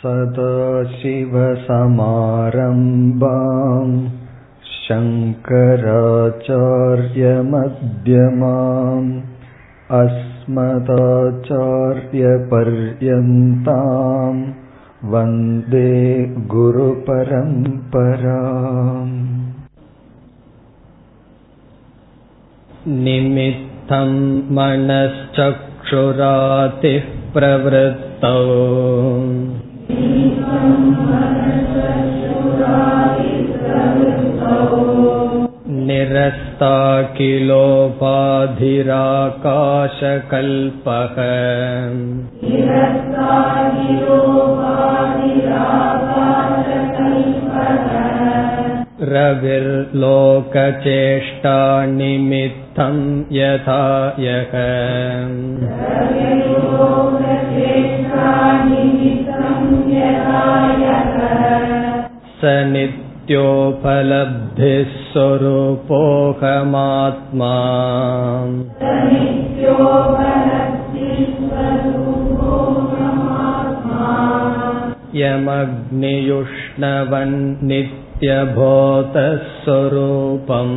सदाशिवसमारम्भाम् शङ्कराचार्यमध्यमाम् अस्मदाचार्यपर्यन्ताम् वन्दे गुरुपरम्पराम् निमित्तं मनश्चक्षुरातिः प्रवृत्तौ निरस्ता किलोपाधिराकाशकल्पः रविर्लोकचेष्टा निमित्तं यथा यः स नित्योपलब्धिः स्वरूपोऽहमात्मा यमग्नियुष्णवन्नित्यभूतः स्वरूपम्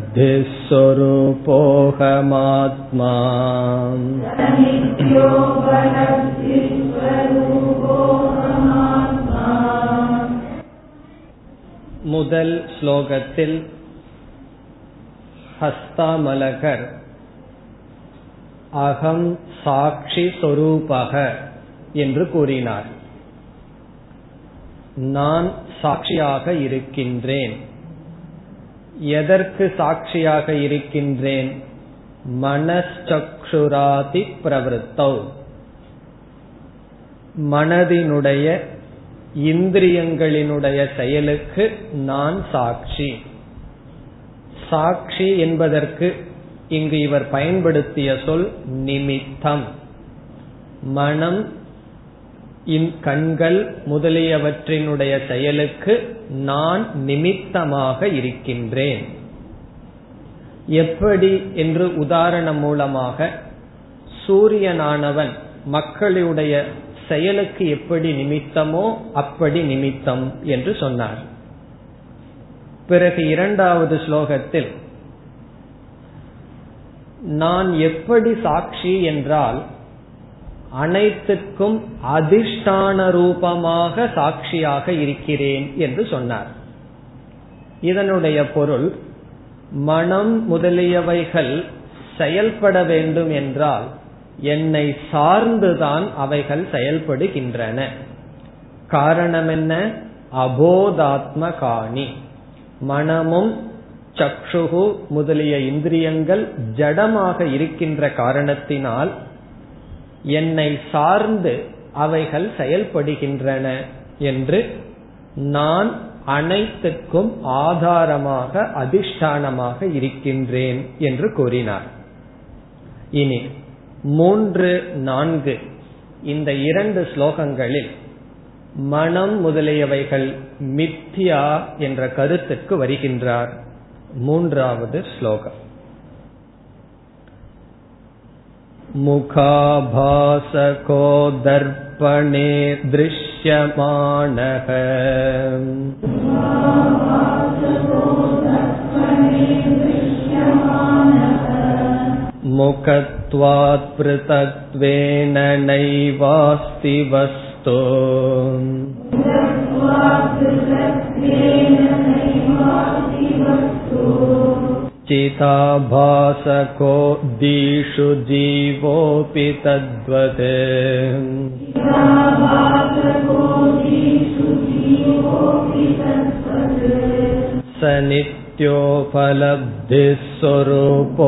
स्वरूपोऽहमात्मा முதல் ஸ்லோகத்தில் ஹஸ்தாமலகர் அகம் சாட்சி சொரூபக என்று கூறினார் நான் சாட்சியாக இருக்கின்றேன் எதற்கு சாட்சியாக இருக்கின்றேன்? மனச்சக்ஷுராதி பிரவருத்தௌ. மனதினுடைய இந்திரியங்களினுடைய செயலுக்கு நான் சாட்சி. சாட்சி என்பதற்கு இங்கு இவர் பயன்படுத்திய சொல் நிமித்தம். மனம் கண்கள் முதலியவற்றினுடைய செயலுக்கு நான் நிமித்தமாக இருக்கின்றேன். எப்படி என்று உதாரணம் மூலமாக சூரியனானவன் மக்களுடைய செயலுக்கு எப்படி நிமித்தமோ அப்படி நிமித்தம் என்று சொன்னார். பிறகு இரண்டாவது ஸ்லோகத்தில் நான் எப்படி சாட்சி என்றால் அனைத்துக்கும் அதிஷ்டான ரூபமாக சாட்சியாக இருக்கிறேன் என்று சொன்னார். இதனுடைய பொருள் மனம் முதலியவைகள் செயல்பட வேண்டும் என்றால் என்னை சார்ந்துதான் அவைகள் செயல்படுகின்றன. காரணம் என்ன? அபோதாத்ம காணி மனமும் சக்ஷுகு முதலிய இந்திரியங்கள் ஜடமாக இருக்கின்ற காரணத்தினால் என்னை சார்ந்து அவைகள் செயல்படுகின்றன என்று நான் அனைத்துக்கும் ஆதாரமாக அதிஷ்டானமாக இருக்கின்றேன் என்று கூறினார். இனி மூன்று நான்கு இந்த இரண்டு ஸ்லோகங்களில் மனம் முதலியவைகள் மித்தியா என்ற கருத்துக்கு வருகின்றார். மூன்றாவது ஸ்லோகம். मुखाभासको दर्पणे दृश्यमानः मुखत्वात् पृथक्त्वेन नैवास्ति वस्तु चिताभासको दीषु जीवोऽपि तद्वत् स नित्योपलब्धिः स्वरूपोऽहमात्मा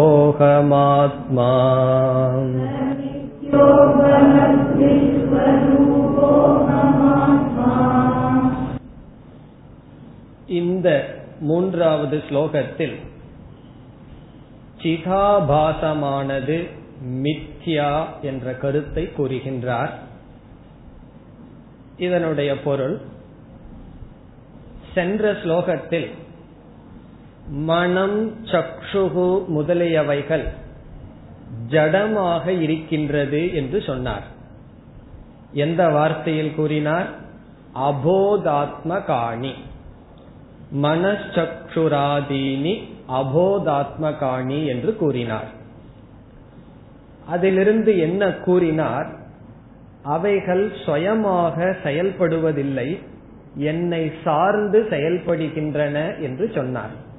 இந்த மூன்றாவது ஸ்லோகத்தில் சிதாபாசமானது மித்யா என்ற கருத்தை கூறுகின்றார். இதனுடைய பொருள் சென்ற ஸ்லோகத்தில் மனம் சக்ஷுகு முதலியவைகள் ஜடமாக இருக்கின்றது என்று சொன்னார். எந்த வார்த்தையில் கூறினார்? அபோதாத்ம காணி மனச்சக்ஷுராதீனி அபோதாத்ம காணி என்று கூறினார். அதிலிருந்து என்ன கூறினார்? அவைகள் சுயமாக செயல்படுவதில்லை என்னை சார்ந்து செயல்படுகின்றன என்று சொன்னார்.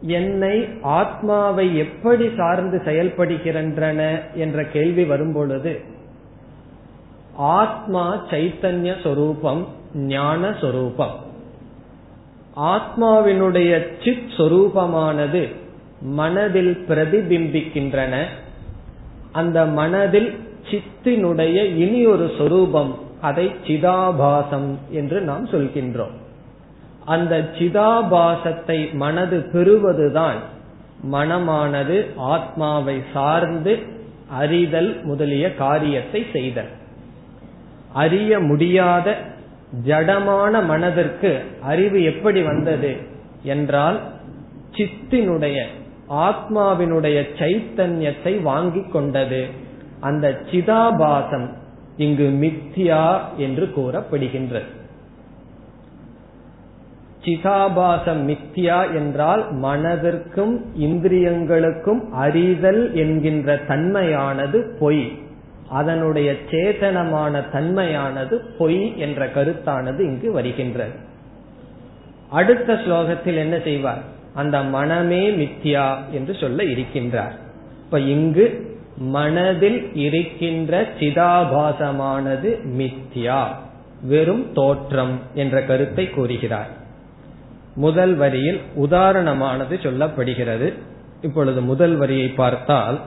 என்னை ஆத்மாவை எப்படி சார்ந்து செயல்படுகின்றன என்ற கேள்வி வரும்பொழுது ஆத்மா சைத்தன்ய சொரூபம் ஞான சொரூபம் ஆத்மாவினுடைய சித் சொரூபமானது மனதில் பிரதிபிம்பிக்கின்றன. அந்த மனதில் சித்தினுடைய இனி ஒரு சொரூபம் அதை சிதாபாசம் என்று நாம் சொல்கின்றோம். அந்த சிதாபாசத்தை மனது பெறுவதுதான் மனமானது ஆத்மாவை சார்ந்து அறிதல் முதலிய காரியத்தை செய்தல். அறிய முடியாத ஜடமான மனதிற்கு அறிவு எப்படி வந்தது என்றால் சித்தினுடைய ஆத்மாவினுடைய சைத்தன்யத்தை வாங்கிக் கொண்டது. அந்த சிதாபாசம் இங்கு மித்யா என்று கூறப்படுகின்றது. சிதாபாசம் மித்யா என்றால் மனதிற்கும் இந்திரியங்களுக்கும் அறிதல் என்கின்ற தன்மையானது பொய். அதனுடைய சேதனமான தன்மையானது பொய் என்ற கருத்தானது இங்கு வருகின்றது. அடுத்த ஸ்லோகத்தில் என்ன செய்வார்? அந்த மனமே மித்யா என்று சொல்ல இருக்கின்றார். இப்ப இங்கு மனதில் இருக்கின்ற சிதாபாசமானது மித்யா வெறும் தோற்றம் என்ற கருத்தை கூறுகிறார். முதல் வரியில் உதாரணமானது சொல்லப்படுகிறது. இப்பொழுது முதல் வரியை பார்த்தால்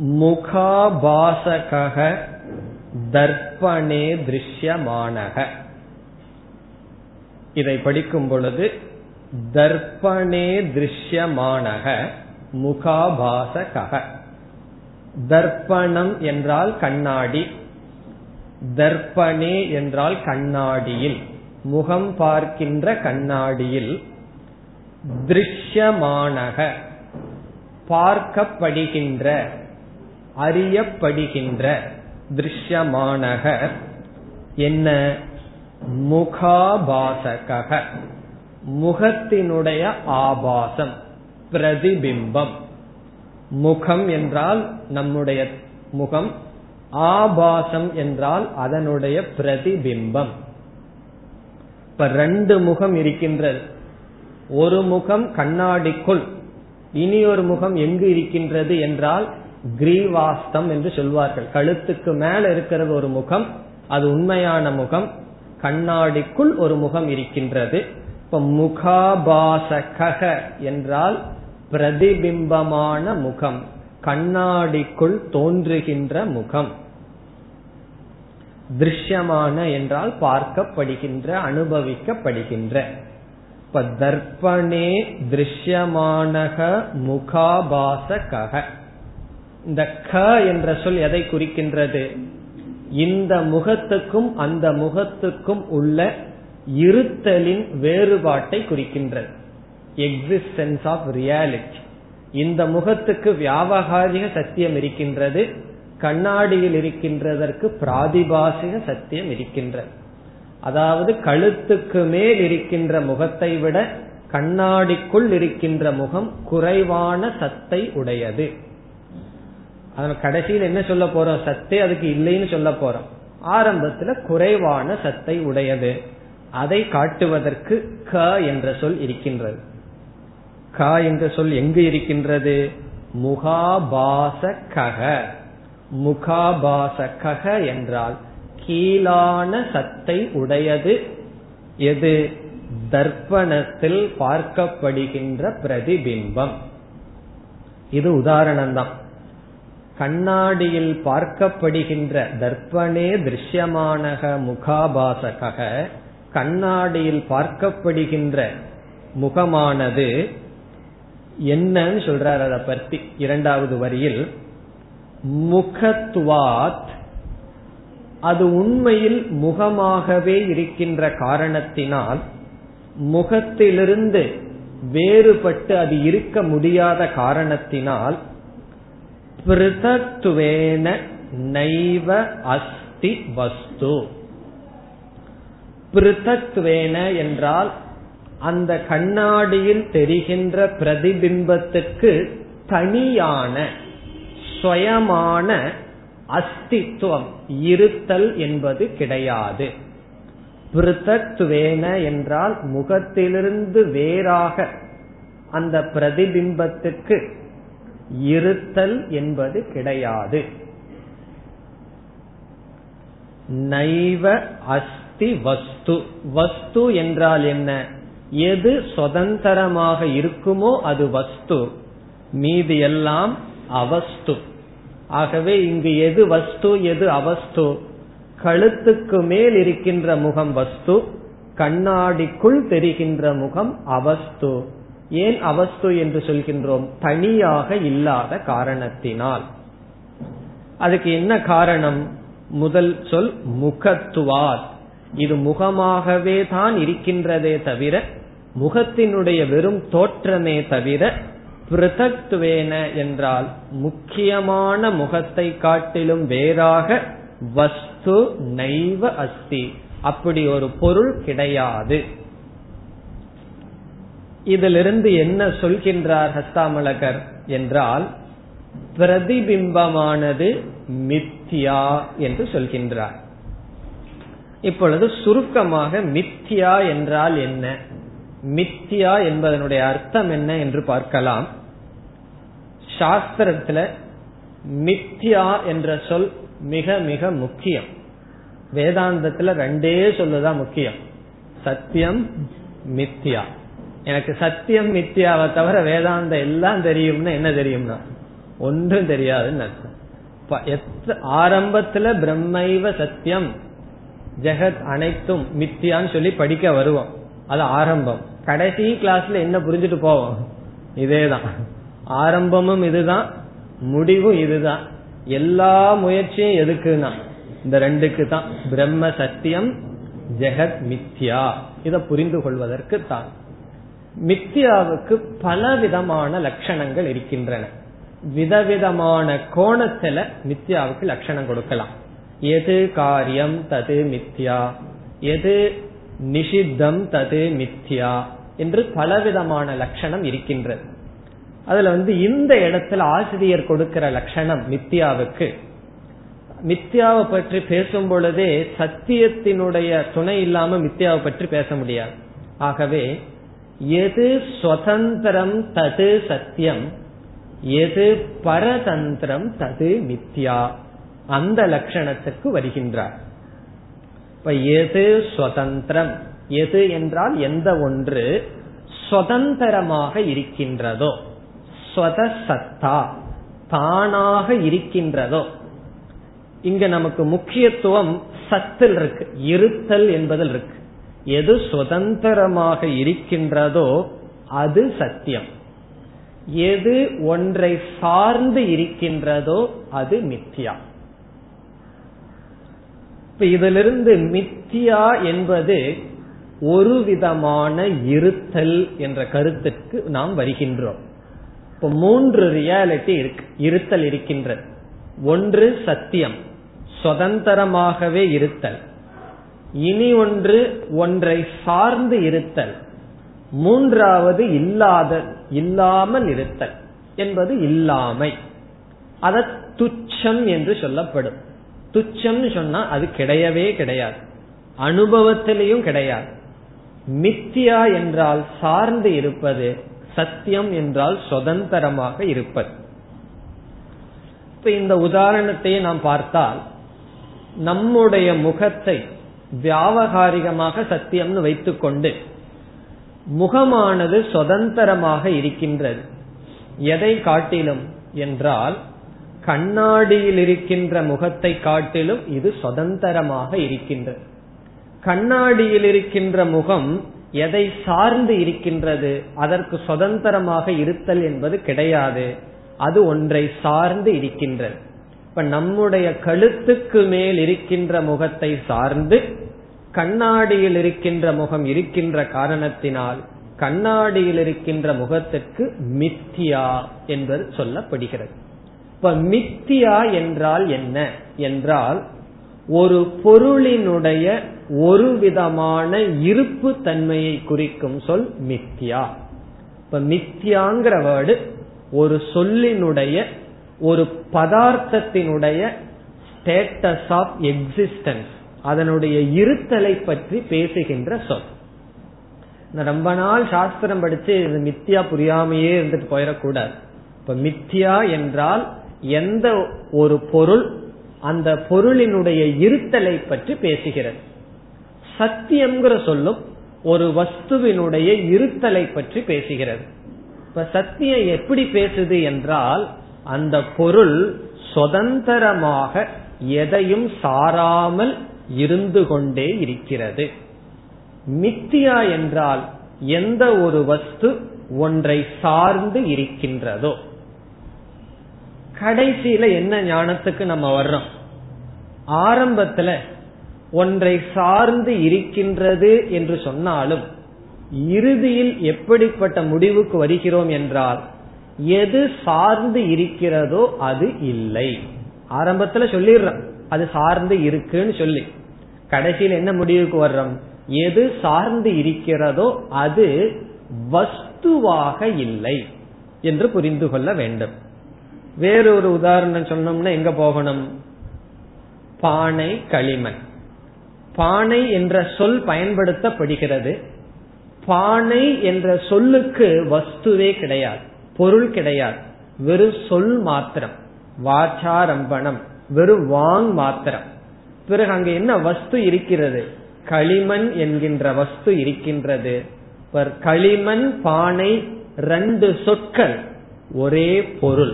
முகாபாசக தர்ப்பணே திருஷ்யமானக. இதை படிக்கும் பொழுது தர்ப்பணே திருஷ்யமானக முகாபாசக தர்ப்பணம் என்றால் கண்ணாடி தர்ப்பணே என்றால் கண்ணாடியில் முகம் பார்க்கின்ற கண்ணாடியில் திருஷ்யமானக பார்க்கப்படுகின்ற அறியப்படுகின்ற திருஷ்யமானக. என்ன? முகாபாசக முகத்தினுடைய ஆபாசம் பிரதிபிம்பம். முகம் என்றால் நம்முடைய முகம் ஆபாசம் என்றால் அதனுடைய பிரதிபிம்பம். இப்ப ரெண்டு முகம் இருக்கின்றது. ஒரு முகம் கண்ணாடிக்குள் இனி ஒரு முகம் எங்கு இருக்கின்றது என்றால் கிரீவாஸ்தம் என்று சொல்வார்கள். கழுத்துக்கு மேல இருக்கிறது ஒரு முகம் அது உண்மையான முகம் கண்ணாடிக்குள் ஒரு முகம் இருக்கின்றது. இப்ப முகாபாசக என்றால் பிரதிபிம்பமான முகம் கண்ணாடிக்குள் தோன்றுகின்ற முகம். திருஷ்யமான என்றால் பார்க்கப்படுகின்ற அனுபவிக்கப்படுகின்ற. இப்ப தர்ப்பணே திருஷ்யமானக முகாபாசக இந்த க என்ற சொல் எதை குறிக்கின்றது? இந்த முகத்துக்கும் அந்த முகத்துக்கும் உள்ள இருத்தலின் வேறுபாட்டை குறிக்கின்றது. எக்ஸிஸ்டன்ஸ் ஆஃப் ரியாலிட்டி இந்த முகத்துக்கு வியாபகாரிக சத்தியம் இருக்கின்றது. கண்ணாடியில் இருக்கின்றதற்கு பிராதிபாசிக சத்தியம் இருக்கின்றது. அதாவது கழுத்துக்கு மேல் இருக்கின்ற முகத்தை விட கண்ணாடிக்குள் இருக்கின்ற முகம் குறைவான சத்தை உடையது. அதன் கடைசியில் என்ன சொல்ல போறோம்? சத்தே அதுக்கு இல்லைன்னு சொல்ல போறோம். ஆரம்பத்துல குறைவான சத்தை உடையது. அதை காட்டுவதற்கு க என்ற சொல் இருக்கின்றது. க என்ற சொல் எங்கு இருக்கின்றது? முகாபாச கக முகாபாச கக என்றால் கீழான சத்தை உடையது. எது? தர்ப்பணத்தில் பார்க்கப்படுகின்ற பிரதிபிம்பம். இது உதாரணம் தான் கண்ணாடியில் பார்க்கப்படுகின்ற தர்ப்பணே திருஷ்யமானக முகாபாசக கண்ணாடியில் பார்க்கப்படுகின்ற முகமானது என்னன்னு சொல்றார் அதை பற்றி இரண்டாவது வரியில். முகத்துவாத் அது உண்மையில் முகமாகவே இருக்கின்ற காரணத்தினால் முகத்திலிருந்து வேறுபட்டு அது இருக்க முடியாத காரணத்தினால் பிருதத்துவேன நைவ அஸ்தி வஸ்து பிருதத்துவேன என்றால் அந்த கண்ணாடியில் தெரிகின்ற பிரதிபிம்பத்துக்கு தனியான சுயமான அஸ்தித்துவம் இருத்தல் என்பது கிடையாது. பிருத்தத்துவேன என்றால் முகத்திலிருந்து வேறாக அந்த பிரதிபிம்பத்துக்கு இருத்தல் என்பது கிடையாது. நைவ அஸ்தி வஸ்து. வஸ்து என்றால் என்ன? எது சுதந்திரமாக இருக்குமோ அது வஸ்து. மீது எல்லாம் அவஸ்து. ஆகவே இங்கு எது வஸ்து எது அவஸ்து? கழுத்துக்கு மேல் இருக்கின்ற முகம் வஸ்து கண்ணாடிக்குள் தெரிகின்ற முகம் அவஸ்து. ஏன் அவஸ்து என்று சொல்கின்றோம்? தனியாக இல்லாத காரணத்தினால். அதுக்கு என்ன காரணம்? முதல் சொல் முகத்துவார் இது முகமாகவே தான் இருக்கின்றதே தவிர முகத்தினுடைய வெறும் தோற்றமே தவிர பிருதத்துவேன என்றால் முக்கியமான முகத்தை காட்டிலும் வேறாக வஸ்து நைவ அஸ்தி. அப்படி ஒரு பொருள் கிடையாது. இதிலிருந்து என்ன சொல்கின்றார் ஹஸ்தாமலகர் என்றால் பிரதிபிம்பமானது மித்யா என்று சொல்கின்றார். இப்பொழுது சுருக்கமாக மித்யா என்றால் என்ன? மித்யா என்பதனுடைய அர்த்தம் என்ன என்று பார்க்கலாம். சாஸ்திரத்துல மித்யா என்ற சொல் மிக மிக முக்கியம். வேதாந்தத்துல ரெண்டே சொல்லுதான் முக்கியம். சத்தியம் மித்யா. எனக்கு சத்தியம் மித்யாவை தவிர வேதாந்தம் எல்லாம் தெரியும்னா என்ன தெரியும்னா? ஒன்றும் தெரியாதுன்னு அர்த்தம். ஆரம்பத்துல பிரம்மைவ சத்தியம் ஜெகத் அனைத்தும் மித்தியான்னு சொல்லி படிக்க வருவோம். அது ஆரம்பம். கடைசி கிளாஸ்ல என்ன புரிஞ்சுட்டு போவோம்? இதேதான். ஆரம்பமும் இதுதான் முடிவும் இதுதான். எல்லா முயற்சியும் எதுக்குன்னா? இந்த ரெண்டுக்கு தான் பிரம்ம சத்தியம் ஜெகத் மித்யா. இதை புரிந்து கொள்வதற்கு தான் மித்யாவுக்கு பல விதமான லட்சணங்கள் இருக்கின்றன. விதவிதமான கோணத்துல மித்யாவுக்கு லட்சணம் கொடுக்கலாம். எது காரியம் தது மித்யா எது நிஷித்தம் தது மித்யா என்று பலவிதமான லட்சணம் இருக்கின்றது. அதுல வந்து இந்த இடத்துல ஆசிரியர் கொடுக்கிற லட்சணம் மித்யாவுக்கு மித்யாவை பற்றி பேசும் பொழுதே சத்தியத்தினுடைய துணை இல்லாம மித்யாவை பற்றி பேச முடியாது. ஆகவே எது சுதந்திரம் தது சத்தியம் எது பரதந்திரம் தது மித்யா அந்த லட்சணத்துக்கு வருகின்றார். இப்ப எது சுதந்திரம் எது என்றால் எந்த ஒன்று சுதந்திரமாக இருக்கின்றதோ ஸ்வத சத்தா தானாக இருக்கின்றதோ. இங்க நமக்கு முக்கியத்துவம் சத்தில் இருக்கு இருத்தல் என்பதில் இருக்கு. எது சுதந்திரமாக இருக்கின்றதோ அது சத்தியம். எது ஒன்றை சார்ந்து இருக்கின்றதோ அது மித்யா. இதிலிருந்து மித்தியா என்பது ஒரு விதமான இருத்தல் என்ற கருத்துக்கு நாம் வருகின்றோம். இப்ப மூன்று ரியாலிட்டி இருக்கு இருத்தல் இருக்கின்றது. ஒன்று சத்தியம் சுதந்திரமாகவே இருத்தல். இனி ஒன்று ஒன்றை சார்ந்து இருத்தல். மூன்றாவது இல்லாத இல்லாமல் இருத்தல் என்பது இல்லாமை. அத துச்சம் என்று சொல்லப்படும். துச்சம்னு சொன்னா அது கிடையவே கிடையாது. அனுபவத்திலையும் கிடையாது. மித்தியா என்றால் சார்ந்து இருப்பது சத்தியம் என்றால் சுதந்திரமாக இருப்பது. இப்ப இந்த உதாரணத்தையே நாம் பார்த்தால் நம்முடைய முகத்தை வியாவகாரிகமாக சத்தியம்னு வைத்துக்கொண்டு முகமானது சுதந்திரமாக இருக்கின்றது. எதை காட்டிலும் என்றால் கண்ணாடியில் இருக்கின்ற முகத்தை காட்டிலும் இது சுதந்திரமாக இருக்கின்றது. கண்ணாடியில் இருக்கின்ற முகம் எதை சார்ந்து இருக்கின்றது அதற்கு சுதந்திரமாக இருத்தல் என்பது கிடையாது. அது ஒன்றை சார்ந்து இருக்கின்றது. இப்ப நம்முடைய கழுத்துக்கு மேல் இருக்கின்ற முகத்தை சார்ந்து கண்ணாடியில் இருக்கின்ற முகம் இருக்கின்ற காரணத்தினால் கண்ணாடியில் இருக்கின்ற முகத்திற்கு மித்தியா என்பது சொல்லப்படுகிறது. இப்ப மித்தியா என்றால் என்ன? என்றால் ஒரு பொருளினுடைய ஒரு விதமான இருப்பு தன்மையை குறிக்கும் சொல் மித்தியா. இப்ப மித்தியாங்கிற வேர்டு ஒரு சொல்லினுடைய ஒரு பதார்த்தத்தினுடைய ஸ்டேட்டஸ் ஆஃப் எக்ஸிஸ்டன்ஸ் அதனுடைய இருத்தலை பற்றி பேசுகின்ற சொல். ரொம்ப நாள் சாஸ்திரம் படிச்சு இது மித்தியா புரியாமையே இருந்துட்டு போயிடக்கூடாது. இப்ப மித்தியா என்றால் எந்த ஒரு பொருள் அந்த பொருளினுடைய இருத்தலை பற்றி பேசுகிறது. சத்தியம்ங்கிற சொல்லும் ஒரு வஸ்துவினுடைய இருத்தலை பற்றி பேசுகிறது. இப்ப சத்தியம் எப்படி பேசுது என்றால் அந்த பொருள் சுதந்திரமாக எதையும் சாராமல் இருந்து கொண்டே இருக்கிறது. மித்தியா என்றால் எந்த ஒரு வஸ்து ஒன்றை சார்ந்து இருக்கின்றதோ. கடைசியில என்ன ஞானத்துக்கு நம்ம வர்றோம்? ஆரம்பத்துல ஒன்றை சார்ந்து இருக்கின்றது என்று சொன்னாலும் இறுதியில் எப்படிப்பட்ட முடிவுக்கு வருகிறோம் என்றால் எது சார்ந்து இருக்கிறதோ அது இல்லை. ஆரம்பத்துல சொல்லிடுறோம். அது சார்ந்து இருக்குன்னு சொல்லி. கடைசியில் என்ன முடிவுக்கு வர்றோம்? எது சார்ந்து இருக்கிறதோ அது வஸ்துவாக இல்லை என்று புரிந்து கொள்ள வேண்டும். வேறொரு உதாரணம் சொன்னோம்னா எங்க போகணும்? பானை களிமண். பானை என்ற சொல் பயன்படுத்தப்படுகிறது. பானை என்ற சொல்லுக்கு வஸ்துவே கிடையாது பொருள் கிடையாது. வெறும் சொல் மாத்திரம். வாச்சாரம்பணம். வெறும் வாங் மாத்திரம். பிறகு அங்க என்ன வஸ்து இருக்கிறது? களிமண் என்கின்ற வஸ்து இருக்கின்றது. களிமண் பானை ரெண்டு சொற்கள் ஒரே பொருள்.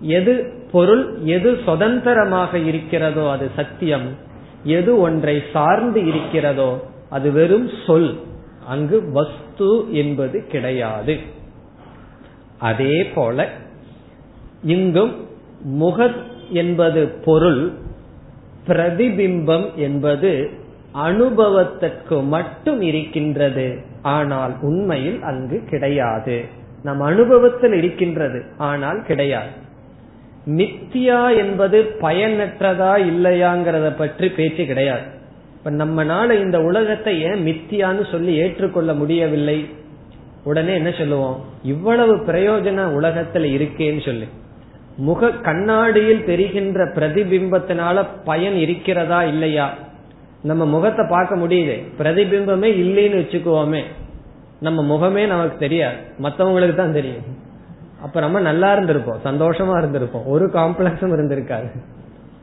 எது பொருள் எது சுதந்திரமாக இருக்கிறதோ அது சத்தியம். எது ஒன்றை சார்ந்து இருக்கிறதோ அது வெறும் சொல். அங்கு வஸ்து என்பது கிடையாது. அதே போல இங்கும் முக என்பது பொருள் பிரதிபிம்பம் என்பது அனுபவத்திற்கு மட்டும் இருக்கின்றது. ஆனால் உண்மையில் அங்கு கிடையாது. நம் அனுபவத்தில் இருக்கின்றது ஆனால் கிடையாது. மித்தியா என்பது பயனற்றதா இல்லையாங்கிறத பற்றி பேச்சு கிடையாது. இப்ப நம்மனால இந்த உலகத்தை ஏன் மித்தியான்னு சொல்லி ஏற்றுக்கொள்ள முடியவில்லை? உடனே என்ன சொல்லுவோம்? இவ்வளவு பிரயோஜன உலகத்துல இருக்கேன்னு சொல்லி. முக கண்ணாடியில் தெரிகின்ற பிரதிபிம்பத்தினால பயன் இருக்கிறதா இல்லையா? நம்ம முகத்தை பார்க்க முடியுது. பிரதிபிம்பமே இல்லைன்னு வச்சுக்குவோமே நம்ம முகமே நமக்கு தெரியாது. மற்றவங்களுக்கு தான் தெரியும். அப்ப நம்ம நல்லா இருந்திருப்போம். சந்தோஷமா இருந்திருப்போம். ஒரு காம்ப்ளெக்ஸும் இருந்திருக்காது.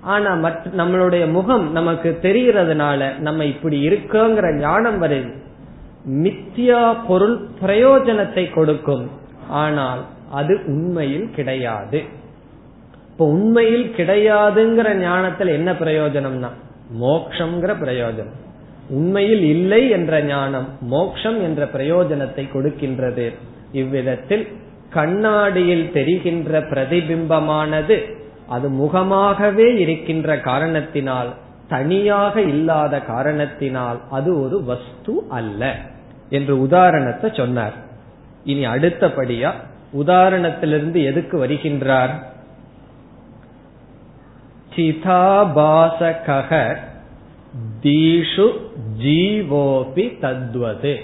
ஆனா மற்ற நம்மளுடைய முகம் நமக்கு தெரிகிறதுனால நம்ம இப்படி இருக்கோங்கிற ஞானம் வருது. மித்தியா பொருள் பிரயோஜனத்தை கொடுக்கும். ஆனால் அது உண்மையில் கிடையாது. இப்ப உண்மையில் கிடையாதுங்கிற ஞானத்தில் என்ன பிரயோஜனம்னா? மோக்ஷங்கிற பிரயோஜனம். உண்மையில் இல்லை என்ற ஞானம் மோக்ஷம் என்ற பிரயோஜனத்தை கொடுக்கின்றது. இவ்விதத்தில் கண்ணாடியில் தெரிகின்ற பிரதிபிம்பமானது அது முகமாகவே இருக்கின்ற காரணத்தினால் தனியாக இல்லாத காரணத்தினால் அது ஒரு வஸ்து அல்ல என்று உதாரணத்தை சொன்னார். இனி அடுத்தபடியா உதாரணத்திலிருந்து எதுக்கு வருகின்றார்? சிதாபாசக தீஷு ஜீவோபி தத்வது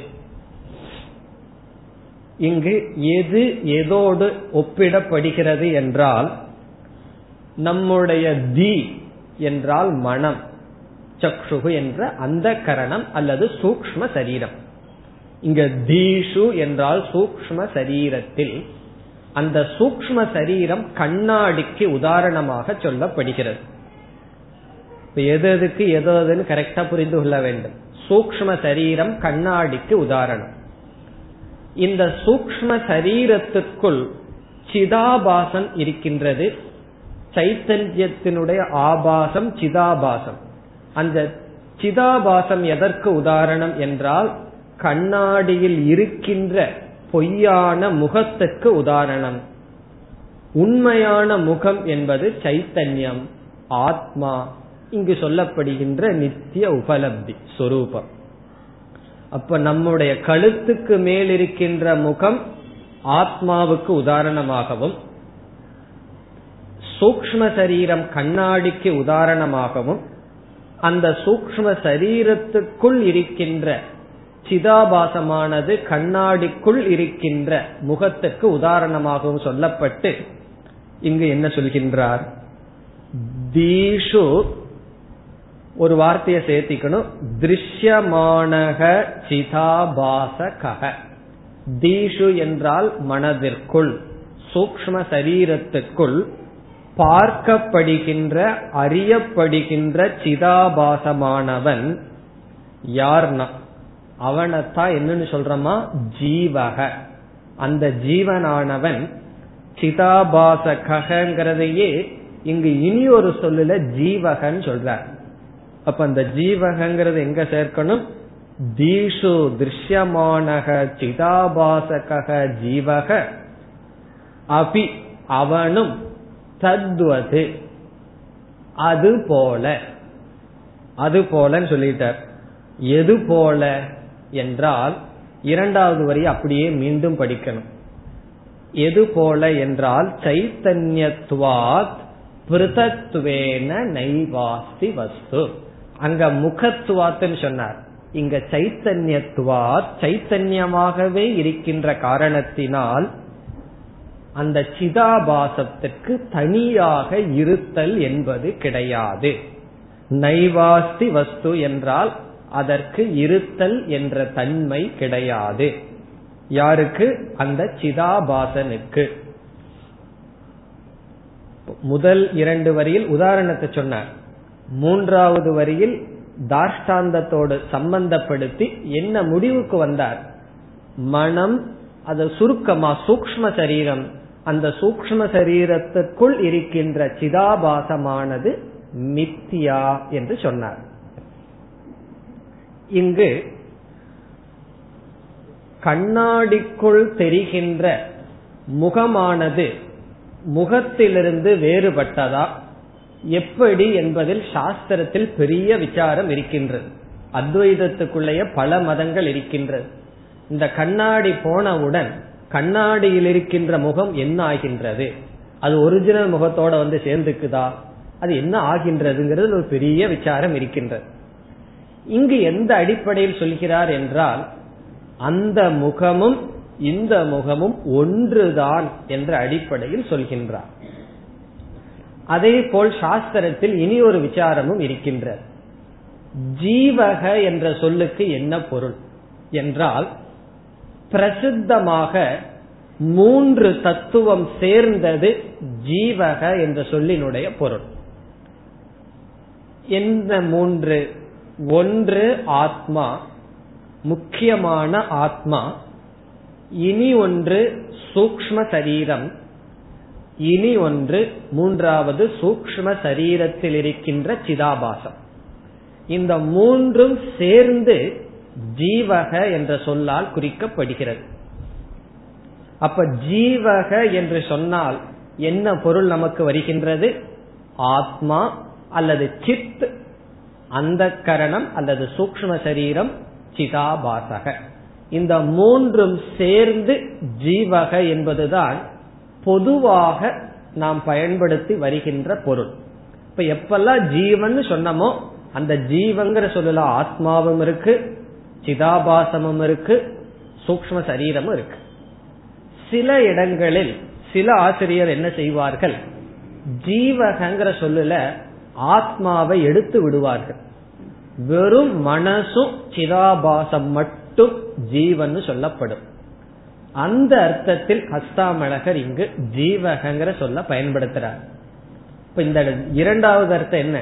இங்கு எது எதோடு ஒப்பிடப்படுகிறது என்றால் நம்முடைய தி என்றால் மனம் சக்ஷுகு என்ற அந்த கரணம் அல்லது சூக்ம சரீரம். இங்க தீஷு என்றால் சூக்ம சரீரத்தில் அந்த சூக்ம சரீரம் கண்ணாடிக்கு உதாரணமாக சொல்லப்படுகிறது. எது எதுக்கு எது எதுன்னு கரெக்டா புரிந்து கொள்ள வேண்டும். சூக்ம சரீரம் கண்ணாடிக்கு உதாரணம். இந்த சூக்ம சரீரத்துக்குள் சிதாபாசன் இருக்கின்றது. சைத்தன்யத்தினுடைய ஆபாசம் சிதாபாசம். அந்த சிதாபாசம் எதற்கு உதாரணம் என்றால் கண்ணாடியில் இருக்கின்ற பொய்யான முகத்துக்கு உதாரணம். உண்மையான முகம் என்பது சைத்தன்யம் ஆத்மா இங்கு சொல்லப்படுகின்ற நித்திய உபலப்தி சொரூபம். அப்ப நம்முடைய கழுத்துக்கு மேல் இருக்கின்ற முகம் ஆத்மாவுக்கு உதாரணமாகவும் சூக்ம சரீரம் கண்ணாடிக்கு உதாரணமாகவும் அந்த சூக்ம சரீரத்துக்குள் இருக்கின்ற சிதாபாசமானது கண்ணாடிக்குள் இருக்கின்ற முகத்துக்கு உதாரணமாகவும் சொல்லப்பட்டு இங்கு என்ன சொல்கின்றார்? தீஷு ஒரு வார்த்தையை சேர்த்திக்கணும். திருஷ்யமானக சிதாபாசக தீஷு என்றால் மனதிற்குள் சூக்ம சரீரத்துக்குள் பார்க்கப்படுகின்ற அறியப்படுகின்ற சிதாபாசமானவன் யார்னா? அவனைத்தான் என்னன்னு சொல்றமா? ஜீவக. அந்த ஜீவனானவன் சிதாபாசகங்கிறதையே இங்கு இனி ஒரு சொல்லுல ஜீவகன்னு சொல்றார். அப்ப அந்த ஜீவகங்கிறது எங்க சேர்க்கணும்? தீஷு திருஷ்யமானக சிதாபாசக ஜீவக. அபி அவனும் தத்வது. அது போல. அது போலன்னு சொல்லிட்டார். எது போல? என்றால் இரண்டாவது வரி அப்படியே மீண்டும் படிக்கணும். எது போல என்றால் சைத்தன்யத்துவாத் பிருதத்துவேன நைவாஸ்தி வஸ்து. அங்க முகத்துவாத்துன்னு சொன்னார். இங்க சைத்தன்யத்துவாத் சைத்தன்யமாகவே இருக்கின்ற காரணத்தினால் அந்த சிதாபாசத்திற்கு தனியாக இருத்தல் என்பது கிடையாது. நைவாஸ்தி வஸ்து என்றால் அதற்கு இருத்தல் என்ற தன்மை கிடையாது. யாருக்கு? அந்த சிதாபாசனுக்கு. முதல் இரண்டு வரியில் உதாரணத்தை சொன்னார். மூன்றாவது வரியில் தாஷ்டாந்தத்தோடு சம்பந்தப்படுத்தி என்ன முடிவுக்கு வந்தார்? மனம் அது சுருக்கமா சூக்ம சரீரம். அந்த சூக்ம சரீரத்திற்குள் இருக்கின்ற சிதாபாசமானது மித்தியா என்று சொன்னார். இங்கு கண்ணாடிக்குள் தெரிகின்ற முகமானது முகத்திலிருந்து வேறுபட்டதா? எப்படி என்பதில் சாஸ்திரத்தில் பெரிய விசாரம் இருக்கின்றது. அத்வைதத்துக்குள்ளேயே பல மதங்கள் இருக்கின்றது. இந்த கண்ணாடி போனவுடன் கண்ணாடியில் இருக்கின்ற முகம் என்ன ஆகின்றது அது ஒரிஜினல் முகத்தோட வந்து சேர்ந்துக்குதா? அது என்ன ஆகின்றதுங்கிறது ஒரு பெரிய விசாரம் இருக்கின்றது. இங்கு எந்த அடிப்படையில் சொல்கிறார் என்றால் அந்த முகமும் இந்த முகமும் ஒன்றுதான் என்ற அடிப்படையில் சொல்கின்றார். அதே போல் சாஸ்திரத்தில் இனி ஒரு விசாரமும் இருக்கின்றது. ஜீவக என்ற சொல்லுக்கு என்ன பொருள் என்றால் பிரசித்தமாக மூன்று தத்துவம் சேர்ந்தது ஜீவக என்ற சொல்லினுடைய பொருள். என்ன மூன்று ஒன்று ஆத்மா முக்கியமான ஆத்மா இனி ஒன்று சூக்ம சரீரம் இனி ஒன்று மூன்றாவது சூக்ம சரீரத்தில் இருக்கின்ற சிதாபாசம். இந்த மூன்றும் சேர்ந்து ஜீவக என்ற சொல்லால் குறிக்கப்படுகிறது. அப்ப ஜீவக என்று சொன்னால் என்ன பொருள் நமக்கு வருகின்றது? ஆத்மா அல்லது சித் அந்த கரணம் அல்லது சூக்ம சரீரம் சிதாபாசக. இந்த மூன்றும் சேர்ந்து ஜீவக என்பதுதான் பொதுவாக நாம் பயன்படுத்தி வருகின்ற பொருள். இப்ப எப்பெல்லாம் ஜீவன் சொன்னமோ அந்த ஜீவங்கிற சொல்லல ஆத்மாவும் இருக்கு சிதாபாசமும் இருக்கு சூக்ம சரீரமும் இருக்கு. சில இடங்களில் சில ஆசிரியர் என்ன செய்வார்கள்? ஜீவகங்கிற சொல்லல ஆத்மாவை எடுத்து விடுவார்கள். வெறும் மனசும் சிதாபாசம் மட்டும் ஜீவன் சொல்லப்படும். அந்த அர்த்தத்தில் அஸ்தாமலகர் இங்கு ஜீவகங்கிற சொல்ல பயன்படுத்துறார். இப்ப இந்த இரண்டாவது அர்த்தம் என்ன?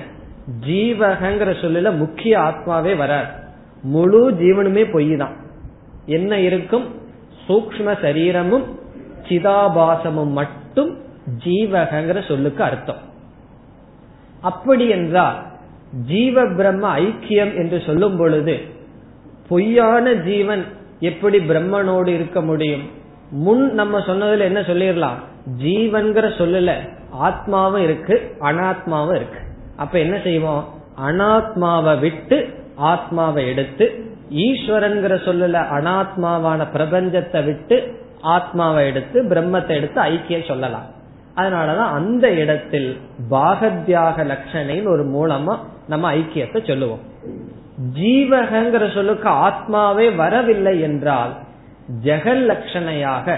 ஜீவகங்கிற சொல்லல முக்கிய ஆத்மாவே வராது முழு ஜீவனுமே பொய் தான் என்ன இருக்கும்? சூக்ம சரீரமும் சிதாபாசமும் மட்டும் ஜீவகங்கிற சொல்லுக்கு அர்த்தம். அப்படி என்றால் ஜீவ பிரம்ம ஐக்கியம் என்று சொல்லும் பொழுது பொய்யான ஜீவன் எப்படி பிரம்மனோடு இருக்க முடியும்? முன் நம்ம சொன்னதுல என்ன சொல்லிடலாம்? ஜீவன்கிற சொல்லல ஆத்மாவும் இருக்கு அனாத்மாவும் இருக்கு. அப்ப என்ன செய்வோம்? அனாத்மாவை விட்டு ஆத்மாவை எடுத்து ஈஸ்வரன்கிற சொல்லல அனாத்மாவான பிரபஞ்சத்தை விட்டு ஆத்மாவை எடுத்து பிரம்மத்தை எடுத்து ஐக்கியம் சொல்லலாம். அதனாலதான் அந்த இடத்தில் பாகத்யாக லட்சணைன்னு ஒரு மூலமா நம்ம ஐக்கியத்தை சொல்லுவோம். ஜீவகங்கிற சொல்லுக்கு ஆத்மாவே வரவில்லை என்றால் ஜெகல் லட்சணையாக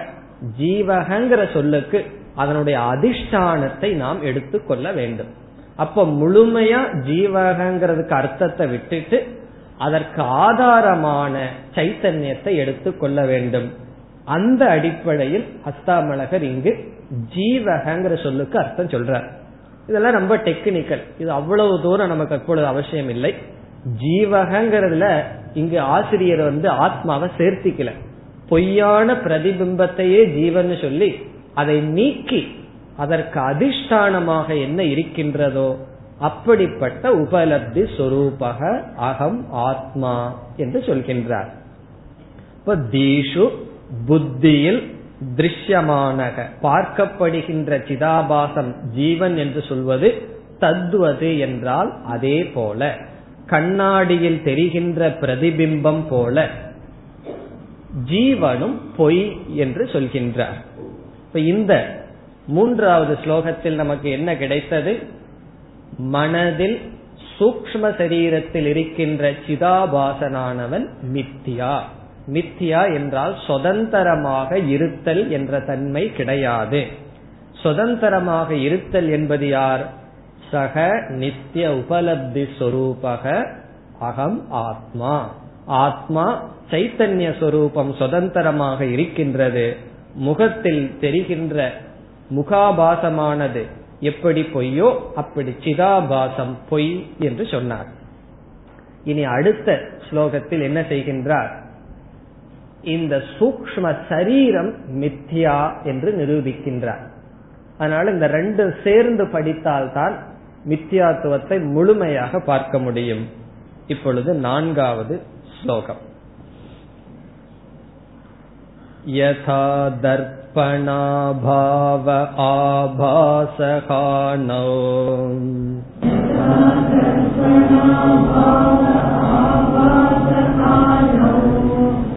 ஜீவகங்கிற சொல்லுக்கு அதனுடைய அதிஷ்டானத்தை நாம் எடுத்துக்கொள்ள வேண்டும். அப்ப முழுமையா ஜீவகங்கிறதுக்கு அர்த்தத்தை விட்டுட்டு அதற்கு ஆதாரமான சைத்தன்யத்தை எடுத்துக்கொள்ள வேண்டும். அந்த அடிப்படையில் அஸ்தாமலகர் இங்கு ஜீவகங்கிற சொல்லுக்கு அர்த்தம் சொல்றார். இதெல்லாம் ரொம்ப டெக்னிக்கல் இது அவ்வளவு தூரம் நமக்கு அப்பொழுது அவசியம் இல்லை. ஜீவகங்கிறதுல இங்கு ஆசிரியர் வந்து ஆத்மாவை சேர்த்திக்கல. பொய்யான பிரதிபிம்பத்தையே ஜீவன் சொல்லி அதை நீக்கி அதற்கு அதிஷ்டானமாக என்ன இருக்கின்றதோ அப்படிப்பட்ட உபலப்தி சொரூபக அகம் ஆத்மா என்று சொல்கின்றார். இப்ப தீஷு புத்தியில் திருஷ்யமானக. பார்க்கப்படுகின்ற சிதாபாசம் ஜீவன் என்று சொல்வது தத்துவது என்றால் அதே போல. கண்ணாடியில் தெரிகின்ற பிரதிபிம்பம் போல. ஜீவனும் பொய் என்று சொல்கின்றார். இப்ப இந்த மூன்றாவது ஸ்லோகத்தில் நமக்கு என்ன கிடைத்தது? மனதில் சூக்ம சரீரத்தில் இருக்கின்ற சிதாபாசனானவன் மித்தியா மித்தியா என்றால் சுதந்திரமாக இருத்தல் என்ற தன்மை கிடையாது. சுதந்திரமாக இருத்தல் என்பது யார்? சக நித்திய உபலப்தி சொரூபக அகம் ஆத்மா. ஆத்மா சைத்தன்ய சொரூபம் சுதந்திரமாக இருக்கின்றது. முகத்தில் தெரிகின்ற முகாபாசமானது எப்படி பொய்யோ அப்படி சிதாபாசம் பொய் என்று சொன்னார். இனி அடுத்த ஸ்லோகத்தில் என்ன செய்கின்றார்? இந்த சூக்ம சரீரம் மித்யா என்று நிரூபிக்கின்றார் அதனால இந்த ரெண்டு சேர்ந்து படித்தால்தான் மித்தியாத்துவத்தை முழுமையாக பார்க்க முடியும் இப்பொழுது நான்காவது ஸ்லோகம் யதா दर्पणाभाव आभासहानौ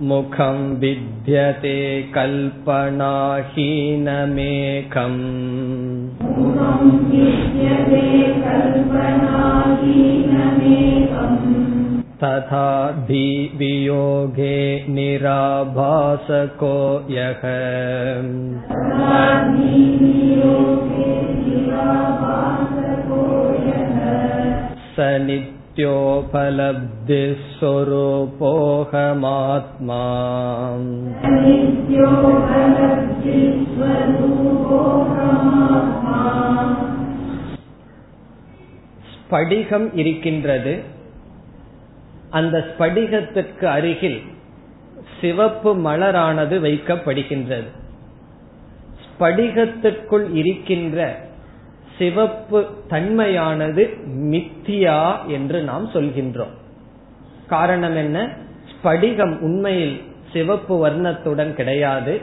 मुखं विद्यते कल्पनाहीनमेकम् तथा धीवियोगे निराभासको यः स नित्योपलब्धिः स्वरूपोऽहमात्मा ஸ்படிகம் இருக்கின்றது அந்த ஸ்படிகத்திற்கு அருகில் சிவப்பு மலரானது வைக்கப்படுகின்றது ஸ்படிகத்திற்குள் இருக்கின்ற சிவப்பு தன்மையானது மித்தியா என்று நாம் சொல்கின்றோம். காரணம் என்ன? ஸ்படிகம் உண்மையில் சிவப்பு வர்ணத்துடன் கிடையாது.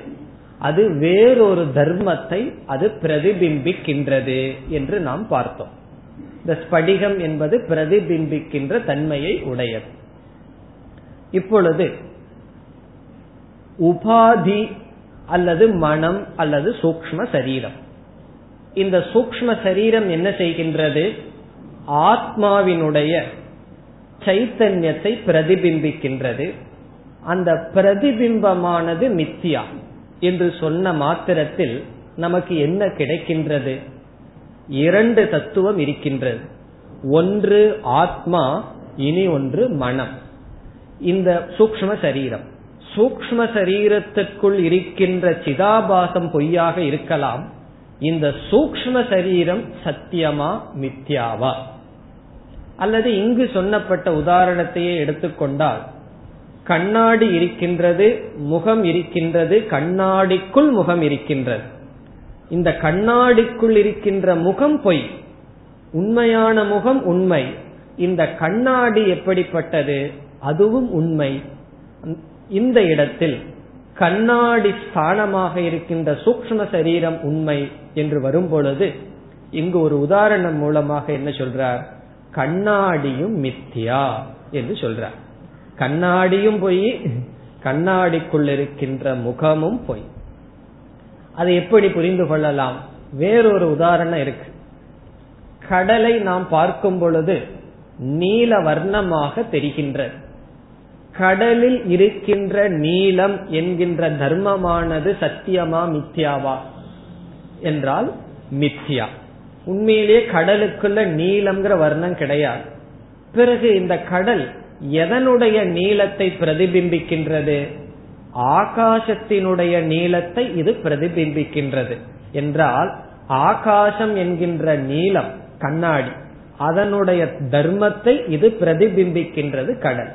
அது வேறொரு தர்மத்தை அது பிரதிபிம்பிக்கின்றது என்று நாம் பார்த்தோம். இந்த ஸ்படிகம் என்பது பிரதிபிம்பிக்கின்ற தன்மையை உடையது. இப்பொழுது உபாதி அல்லது மனம் அல்லது சூக்ம சரீரம். இந்த சூக்ம சரீரம் என்ன செய்கின்றது? ஆத்மாவினுடைய சைத்தன்யத்தை பிரதிபிம்பிக்கின்றது. அந்த பிரதிபிம்பமானது மித்தியா என்று சொன்ன மாத்திரத்தில் நமக்கு என்ன கிடைக்கின்றது? இரண்டு தத்துவம் இருக்கின்றது. ஒன்று ஆத்மா இனி ஒன்று மனம். இந்த சூக்ம சரீரம். சூக்ம சரீரத்திற்குள் இருக்கின்ற சிதாபாசம் பொய்யாக இருக்கலாம். இந்த சூக்ம சரீரம் சத்தியமா மித்யாவா? அல்லது இங்கு சொன்னப்பட்ட உதாரணத்தையே எடுத்துக்கொண்டால் கண்ணாடி இருக்கின்றது முகம் இருக்கின்றது கண்ணாடிக்குள் முகம் இருக்கின்றது. இந்த கண்ணாடிக்குள் இருக்கின்ற முகம் பொய் உண்மையான முகம் உண்மை. இந்த கண்ணாடி எப்படிப்பட்டது? அதுவும் உண்மை. இந்த இடத்தில் கண்ணாடி ஸ்தானமாக இருக்கின்ற சூக்ம சரீரம் உண்மை என்று வரும் பொழுது இங்கு ஒரு உதாரணம் மூலமாக என்ன சொல்றார்? கண்ணாடியும் மித்தியா என்று சொல்றார். கண்ணாடியும் பொய் கண்ணாடிக்குள் இருக்கின்ற முகமும் பொய். அதை எப்படி புரிந்து கொள்ளலாம்? வேறொரு உதாரணம் இருக்கு. கடலை நாம் பார்க்கும் பொழுது நீல வர்ணமாக தெரிகின்றது. கடலில் இருக்கின்ற நீளம் என்கின்ற தர்மமானது சத்தியமா மித்யாவா? என்றால் மித்யா. உண்மையிலேயே கடலுக்குள்ள நீளம்ங்கிற வர்ணம் கிடையாது. பிறகு இந்த கடல் எதனுடைய நீளத்தை பிரதிபிம்பிக்கின்றது? ஆகாசத்தினுடைய நீளத்தை இது பிரதிபிம்பிக்கின்றது. என்றால் ஆகாசம் என்கின்ற நீளம் கண்ணாடி அதனுடைய தர்மத்தை இது பிரதிபிம்பிக்கின்றது கடல்.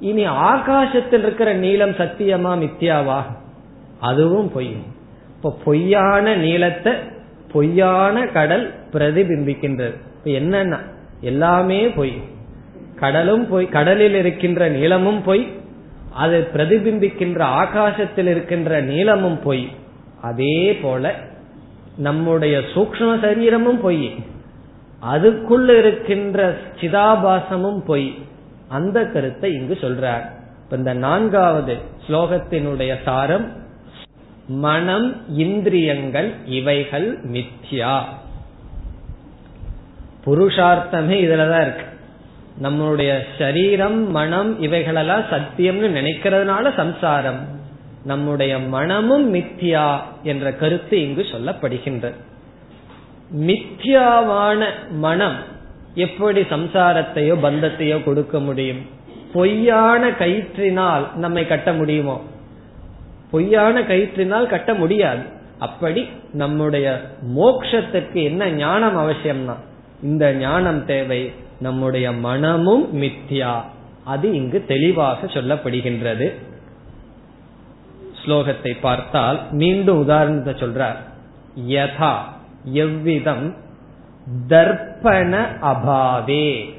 இனி ஆகாசத்தில் இருக்கிற நீளம் சத்தியமா மித்தியாவா அதுவும் பொய் இப்ப பொய்யான நீளத்தை பொய்யான கடல் பிரதிபிம்பிக்கின்றது. இப்ப என்னன்னா எல்லாமே பொய். கடலும் பொய் கடலில் இருக்கின்ற நீளமும் பொய் அது பிரதிபிம்பிக்கின்ற ஆகாசத்தில் இருக்கின்ற நீளமும் பொய். அதே போல நம்முடைய சூக்ம சரீரமும் பொய். அதுக்குள்ள இருக்கின்ற சிதாபாசமும் பொய். அந்த கருத்தை இங்கு சொல்றார். இந்த நான்காவது ஸ்லோகத்தினுடைய சாரம் மனம் இந்திரியங்கள் இவைகள் மித்யா. புருஷார்த்தமே இதுலதான் இருக்கு. நம்மளுடைய சரீரம் மனம் இவைகளெல்லாம் சத்தியம்னு நினைக்கிறதுனால சம்சாரம். நம்முடைய மனமும் மித்யா என்ற கருத்து இங்கு சொல்லப்படுகின்றது. மித்யாவான மனம் எப்படி சம்சாரத்தையோ பந்தத்தையோ கொடுக்க முடியும்? பொய்யான கயிற்றினால் நம்மை கட்ட முடியுமோ? பொய்யான கயிற்றினால் கட்ட முடியாது. அப்படி நம்முடைய மோக்ஷத்துக்கு என்ன ஞானம் அவசியம்னா இந்த ஞானம் தேவை நம்முடைய மனமும் மித்யா. அது இங்கு தெளிவாக சொல்லப்படுகின்றது. ஸ்லோகத்தை பார்த்தால் மீண்டும் உதாரணத்தை சொல்றார். யதா எவ்விதம் தர்ப்பண அபாவே.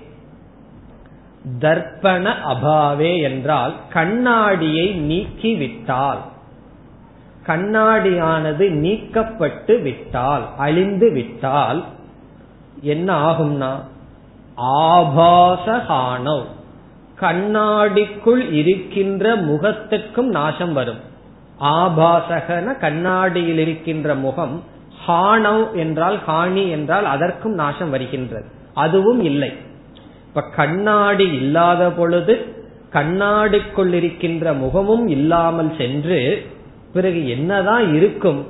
தர்ப்பண அபாவே என்றால் கண்ணாடியை நீக்கி விட்டால் கண்ணாடியானது நீக்கப்பட்டு விட்டால் அழிந்து விட்டால் என்ன ஆகும்னா ஆபாசகானவ் கண்ணாடிக்குள் இருக்கின்ற முகத்துக்கும் நாசம் வரும். ஆபாசகன கண்ணாடியில் இருக்கின்ற முகம் ஹானவ் என்றால் ஹானி என்றால் அதற்கும் நாசம் வருகின்றது. அதுவும் இல்லை. இப்ப கண்ணாடி இல்லாத பொழுது கண்ணாடிக்குள் இருக்கின்ற முகமும் இல்லாமல் சென்று பிறகு என்னதான் இருக்கும்?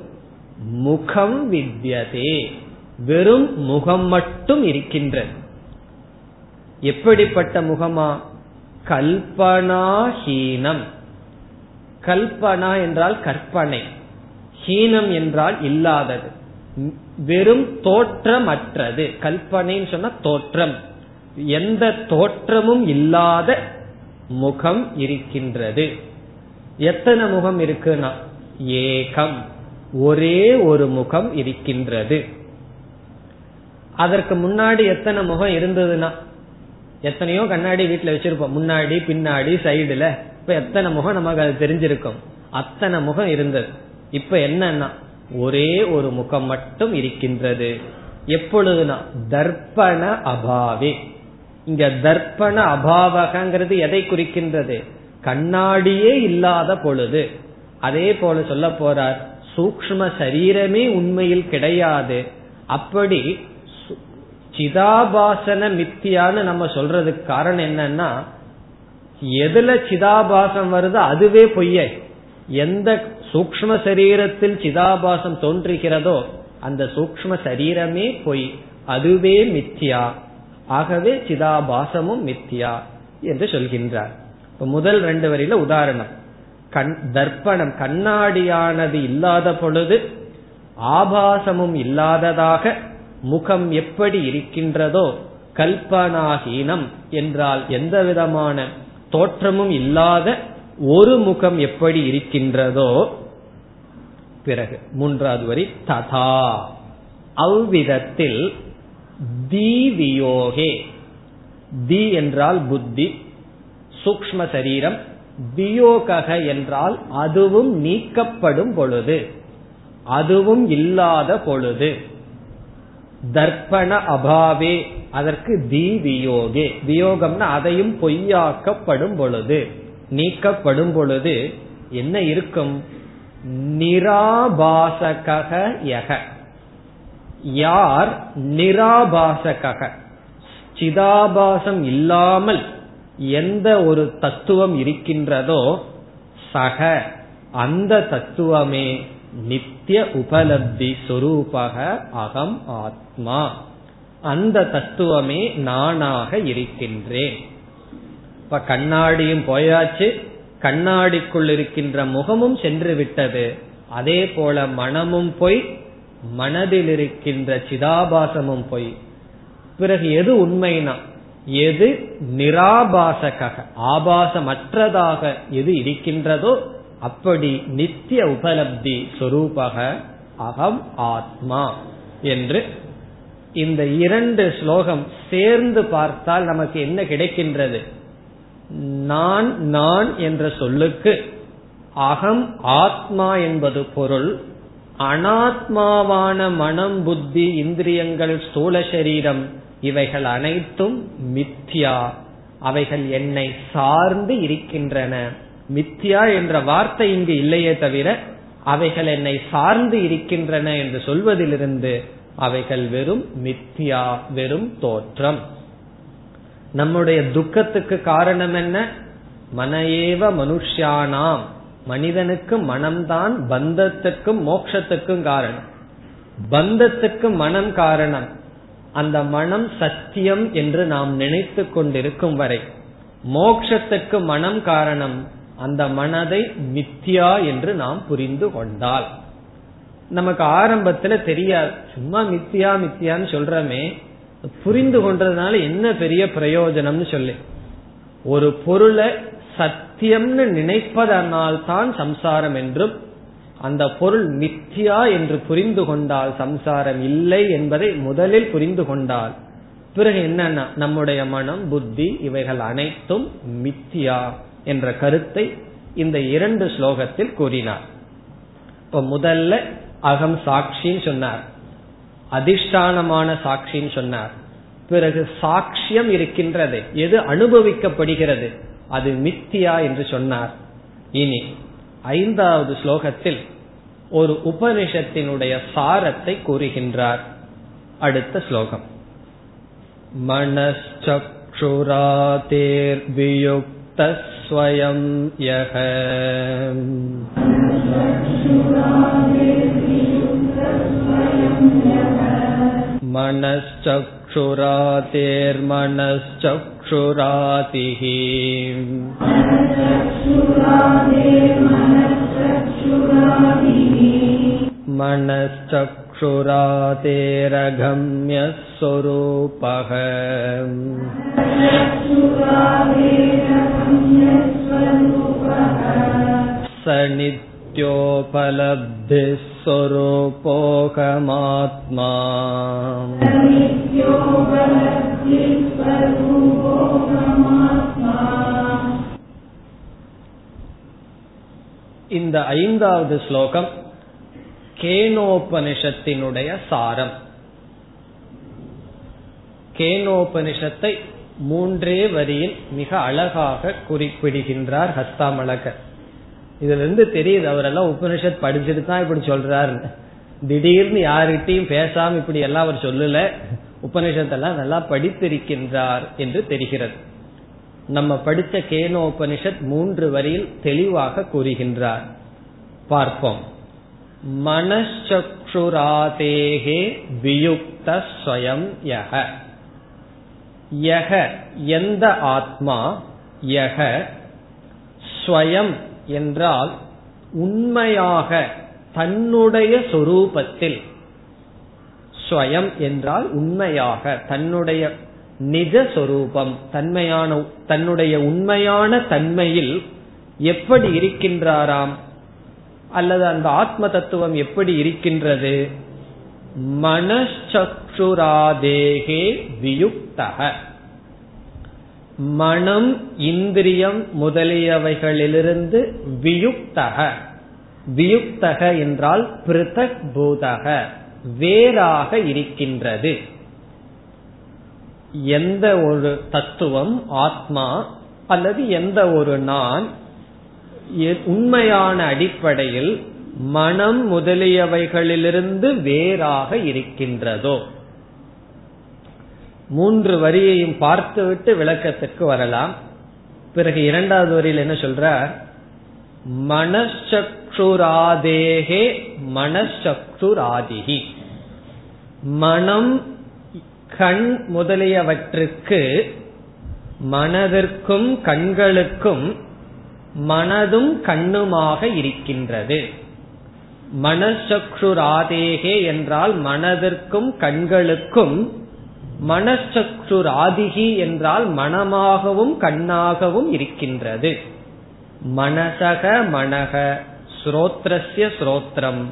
முகம் வித்யதே வெறும் முகம் மட்டும் இருக்கின்றது. எப்படிப்பட்ட முகமா? கல்பனாஹீனம். கல்பனா என்றால் கற்பனை. ஹீனம் என்றால் இல்லாதது. வெறும் தோற்றமற்றது. கல்பனைன்னு சொன்னா தோற்றம். எந்த தோற்றமும் இல்லாத முகம் இருக்கின்றது. எத்தனை முகம் இருக்குன்னா? ஏகம். ஒரே ஒரு முகம் இருக்கின்றது. அதற்கு முன்னாடி எத்தனை முகம் இருந்ததுன்னா? எத்தனையோ கண்ணாடி வீட்டுல வச்சிருப்போம். முன்னாடி பின்னாடி சைடுல. இப்ப எத்தனை முகம் நமக்கு அது தெரிஞ்சிருக்கும்? அத்தனை முகம் இருந்தது. இப்ப என்னன்னா? ஒரே ஒரு முகம் மட்டும் இருக்கின்றது. எப்பொழுதுனா தர்ப்பண அபாவே. இங்க தர்ப்பண அபாவகங்கிறது எதை குறிக்கின்றது? கண்ணாடியே இல்லாத பொழுது. அதே போல சொல்ல போறார் சூக்ம சரீரமே உண்மையில் கிடையாது. அப்படி சிதாபாசன மித்தியான்னு நம்ம சொல்றதுக்கு காரணம் என்னன்னா எதுல சிதாபாசம் வருதோ அதுவே பொய்யை. எந்த சூக்ம சரீரத்தில் சிதாபாசம் தோன்றுகிறதோ அந்த சூக்ம சரீரமே பொய். அதுவே மித்தியா ஆகவே சிதாபாசமும் மித்தியா என்று சொல்கின்றார். முதல் ரெண்டு வரியில உதாரணம். கண் தர்ப்பணம் கண்ணாடியானது இல்லாத பொழுது ஆபாசமும் இல்லாததாக முகம் எப்படி இருக்கின்றதோ கல்பனாகீனம் என்றால் எந்த விதமான தோற்றமும் இல்லாத ஒரு முகம் எப்படி இருக்கின்றதோ பிறகு மூன்றாவது வரி ததா. அவ்விதத்தில் தீவியோகே தி என்றால் புத்தி சூக்ம சரீரம் வியோகக என்றால் அதுவும் நீக்கப்படும் பொழுது அதுவும் இல்லாத பொழுது. தர்ப்பண அபாவே அதற்கு தி வியோகே. வியோகம்னா அதையும் பொய்யாக்கப்படும் பொழுது. நீக்கப்படும் பொழுது என்ன இருக்கும்? நிராபாசக யக. யார் நிராபாசக சிதாபாசம் இல்லாமல் எந்த ஒரு தத்துவம் இருக்கின்றதோ சக அந்த தத்துவமே நித்திய உபலப்தி சொரூபக அகம் ஆத்மா. அந்த தத்துவமே நானாக இருக்கின்றேன். இப்ப கண்ணாடியும் போயாச்சு. கண்ணாடிக்குள் இருக்கின்ற முகமும் சென்று விட்டது. அதே போல மனமும் போய் மனதில் இருக்கின்ற சிதாபாசமும் போய். பிறகு எது உண்மைனா எது நிராபாசக ஆபாசமற்றதாக எது இருக்கின்றதோ அப்படி நித்திய உபலப்தி சொரூபக அகம் ஆத்மா என்று இந்த இரண்டு ஸ்லோகம் சேர்ந்து பார்த்தால் நமக்கு என்ன கிடைக்கின்றது? நான் நான் என்ற சொல்லுக்கு அகம் ஆத்மா என்பது பொருள் அனாத்மாவான மனம் புத்தி இந்திரியங்கள் ஸ்தூல சரீரம் இவைகள் அனைத்தும் மித்யா. அவைகள் என்னை சார்ந்து இருக்கின்றன. மித்யா என்ற வார்த்தை இங்கு இல்லையே தவிர அவைகள் என்னை சார்ந்து இருக்கின்றன என்று சொல்வதிலிருந்து அவைகள் வெறும் மித்யா வெறும் தோற்றம். நம்முடைய துக்கத்துக்கு காரணம் என்ன? மனையேவ மனுஷியானாம். மனிதனுக்கு மனம்தான் பந்தத்துக்கும் மோட்சத்துக்கும் காரணம். பந்தத்துக்கு மனம் காரணம். அந்த மனம் சத்தியம் என்று நாம் நினைத்து கொண்டிருக்கும் வரை. மோக்ஷத்துக்கு மனம் காரணம். அந்த மனதை மித்யா என்று நாம் புரிந்து கொண்டால். நமக்கு ஆரம்பத்துல தெரியாது. சும்மா மித்தியா மித்தியான்னு சொல்றமே. புரிந்து கொண்டதுனால என்ன பெரிய பிரயோஜனம்னு சொல்லி. ஒரு பொருளை சத்தியம்னு நினைப்பதனால் தான் சம்சாரம் என்றும் அந்த பொருள் மித்தியா என்று புரிந்து கொண்டால் சம்சாரம் இல்லை என்பதை முதலில் புரிந்து கொண்டால் பிறகு என்னன்னா நம்முடைய மனம் புத்தி இவைகள் அனைத்தும் மித்தியா என்ற கருத்தை இந்த இரண்டு ஸ்லோகத்தில் கூறினார். இப்ப முதல்ல அகம் சாட்சின்னு சொன்னார். அதிஷ்டானமான சாட்சின்னு சொன்னார். பிறகு சாட்சியம் இருக்கின்றது. எது அனுபவிக்கப்படுகிறது? அது மித்தியா என்று சொன்னார். இனி ஐந்தாவது ஸ்லோகத்தில் ஒரு உபனிஷத்தினுடைய சாரத்தை கூறுகின்றார். அடுத்த ஸ்லோகம். மனச்சக்ஷுராதேர்வியுக்தஸ்வயம் யக मनश्चक्षुरातेर्मनश्चक्षुरातिः मनश्चक्षुरातेरगम्यः स्वरूपः स नित्योपलब्धिः स्वरूपोऽहमात्मा இந்த ஐந்தாவது ஸ்லோகம் கேனோபனிஷத்தினுடைய சாரம் கேனோபனிஷத்தை மூன்றே வரியில் மிக அழகாக குறிப்பிடுகின்றார் ஹஸ்தாமலகர் இதுல இருந்து தெரியுது அவரெல்லாம் உபனிஷத் படிச்சுட்டு தான் இப்படி சொல்றாரு. திடீர்னு யாருகிட்டையும் பேசாம இப்படி எல்லாம் அவர் சொல்லல. உபனிஷத்தெல்லாம் நல்லா படித்திருக்கின்றார் என்று தெரிகிறது. நம்ம படித்த கேனோ உபனிஷத் மூன்று வரியில் தெளிவாக கூறுகின்றார். பார்ப்போம். மனச்சக்ஷுராதேகே வியுக்த ஸ்வயம் யக யக எந்த ஆத்மா யக ஸ்வயம் என்றால் உண்மையாக தன்னுடைய சொரூபத்தில் ஸ்வயம் என்றால் உண்மையாக தன்னுடைய நிஜ சொரூபம் தன்மையான தன்னுடைய உண்மையான தன்மையில் எப்படி இருக்கின்றாராம்? அல்லது அந்த ஆத்ம தத்துவம் எப்படி இருக்கின்றது? மனச்சக்ஷுராதேகே வியுக்தக. மனம் இந்திரியம் முதலியவைகளிலிருந்து வியுக்தக. வியுக்தக என்றால் பிருதக் பூதக வேறாக இருக்கின்றது. எந்த ஒரு தத்துவம் ஆத்மா அல்லது எந்த ஒரு நான் உண்மையான அடிப்படையில் மனம் முதலியவைகளிலிருந்து வேறாக இருக்கின்றதோ. மூன்று வரியையும் பார்த்துவிட்டு விளக்கத்திற்கு வரலாம். பிறகு இரண்டாவது வரியில் என்ன சொல்றார்? மனசக்ஷுராதேகே மனசக்ஷுராதிகி மனம் கண் முதலியவற்றுக்கு மனதிற்கும் கண்களுக்கும் மனதும் கண்ணுமாக இருக்கின்றது. மனசக்ஷுராதேகே என்றால் மனதிற்கும் கண்களுக்கும் மனச்சக்ஷுராதிகி என்றால் மனமாகவும் கண்ணாகவும் இருக்கின்றது. மனசக மனக ஸ்ரோத்ரஸ்ய ஸ்ரோத்ரம்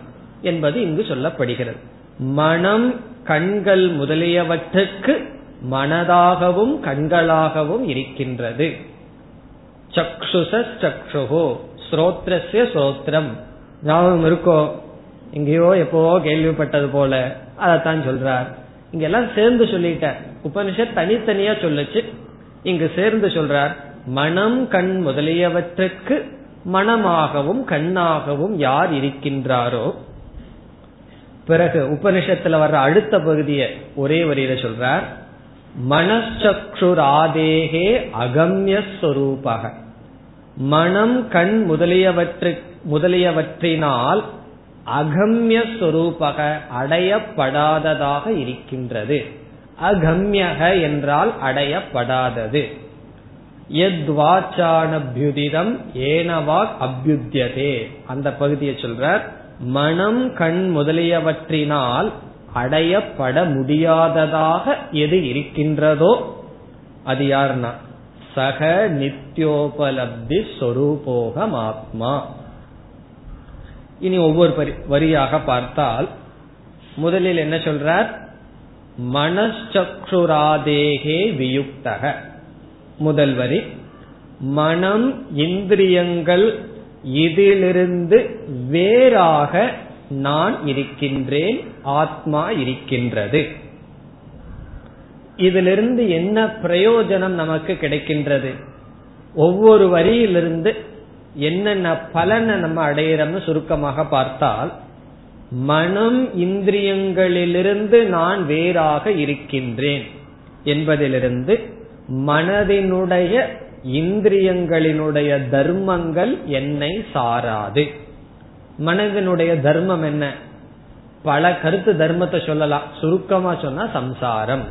என்பது இங்கு சொல்லப்படுகிறது. மனம் கண்கள் முதலியவற்றுக்கு மனதாகவும் கண்களாகவும் இருக்கின்றது. சக்ஷுஷ சக்ஷுகோ ஸ்ரோத்ரஸ்ய ஸ்ரோத்ரம். ஞாபகம் இருக்கோ? எங்கேயோ எப்போவோ கேள்விப்பட்டது போல அதைத்தான் சொல்றார். இங்கெல்லாம் சேர்ந்து சொல்லிட்டார் உபனிஷத் தனித்தனியா சொல்லுச்சு. இங்கு சேர்ந்து சொல்றார் மனம் கண் முதலியவற்றுக்கு மனமாகவும் கண்ணாகவும் யார் இருக்கின்றாரோ? பிறகு உபனிஷத்துல வர்ற அடுத்த பகுதியை ஒரே வரியில சொல்றார் மனசக்ஷுராதேகே அகம்யஸ்வரூபக. மனம் கண் முதலியவற்று முதலியவற்றினால் அகம்யஸ்வரூபக அடையப்படாததாக இருக்கின்றது. அகம்யக என்றால் அடையப்படாதது. எத்வாச்சானபியுதிதம் ஏனவா அபியுத்தியதே. அந்த பகுதியை சொல்றார் மனம் கண் முதலியவற்றினால் அடையப்பட முடியாததாக எது இருக்கின்றதோ அது யாருன்னா? சக நித்யோபலப்தி சொரூபோகம் ஆத்மா இனி ஒவ்வொரு வரியாக பார்த்தால் முதலில் என்ன சொல்றார்? மனச்சக்ஷுராதேகே வியுக்தக. முதல் வரி மனம் இந்திரியங்கள் இதிலிருந்து வேறாக நான் இருக்கின்றேன் ஆத்மா இருக்கின்றது. இதிலிருந்து என்ன பிரயோஜனம் நமக்கு கிடைக்கின்றது? ஒவ்வொரு வரியிலிருந்து என்னென்ன பலனை நம்ம அடையிறோம்னு சுருக்கமாக பார்த்தால் மனம் இந்திரியங்களிலிருந்து நான் வேறாக இருக்கின்றேன் என்பதிலிருந்து மனதினுடைய இந்திரியங்களினுடைய தர்மங்கள் என்னை சாராது. மனதினுடைய தர்மம் என்ன? பல கருத்து தர்மத்தை சொல்லலாம். சுருக்கமா சொன்னா சம்சாரம்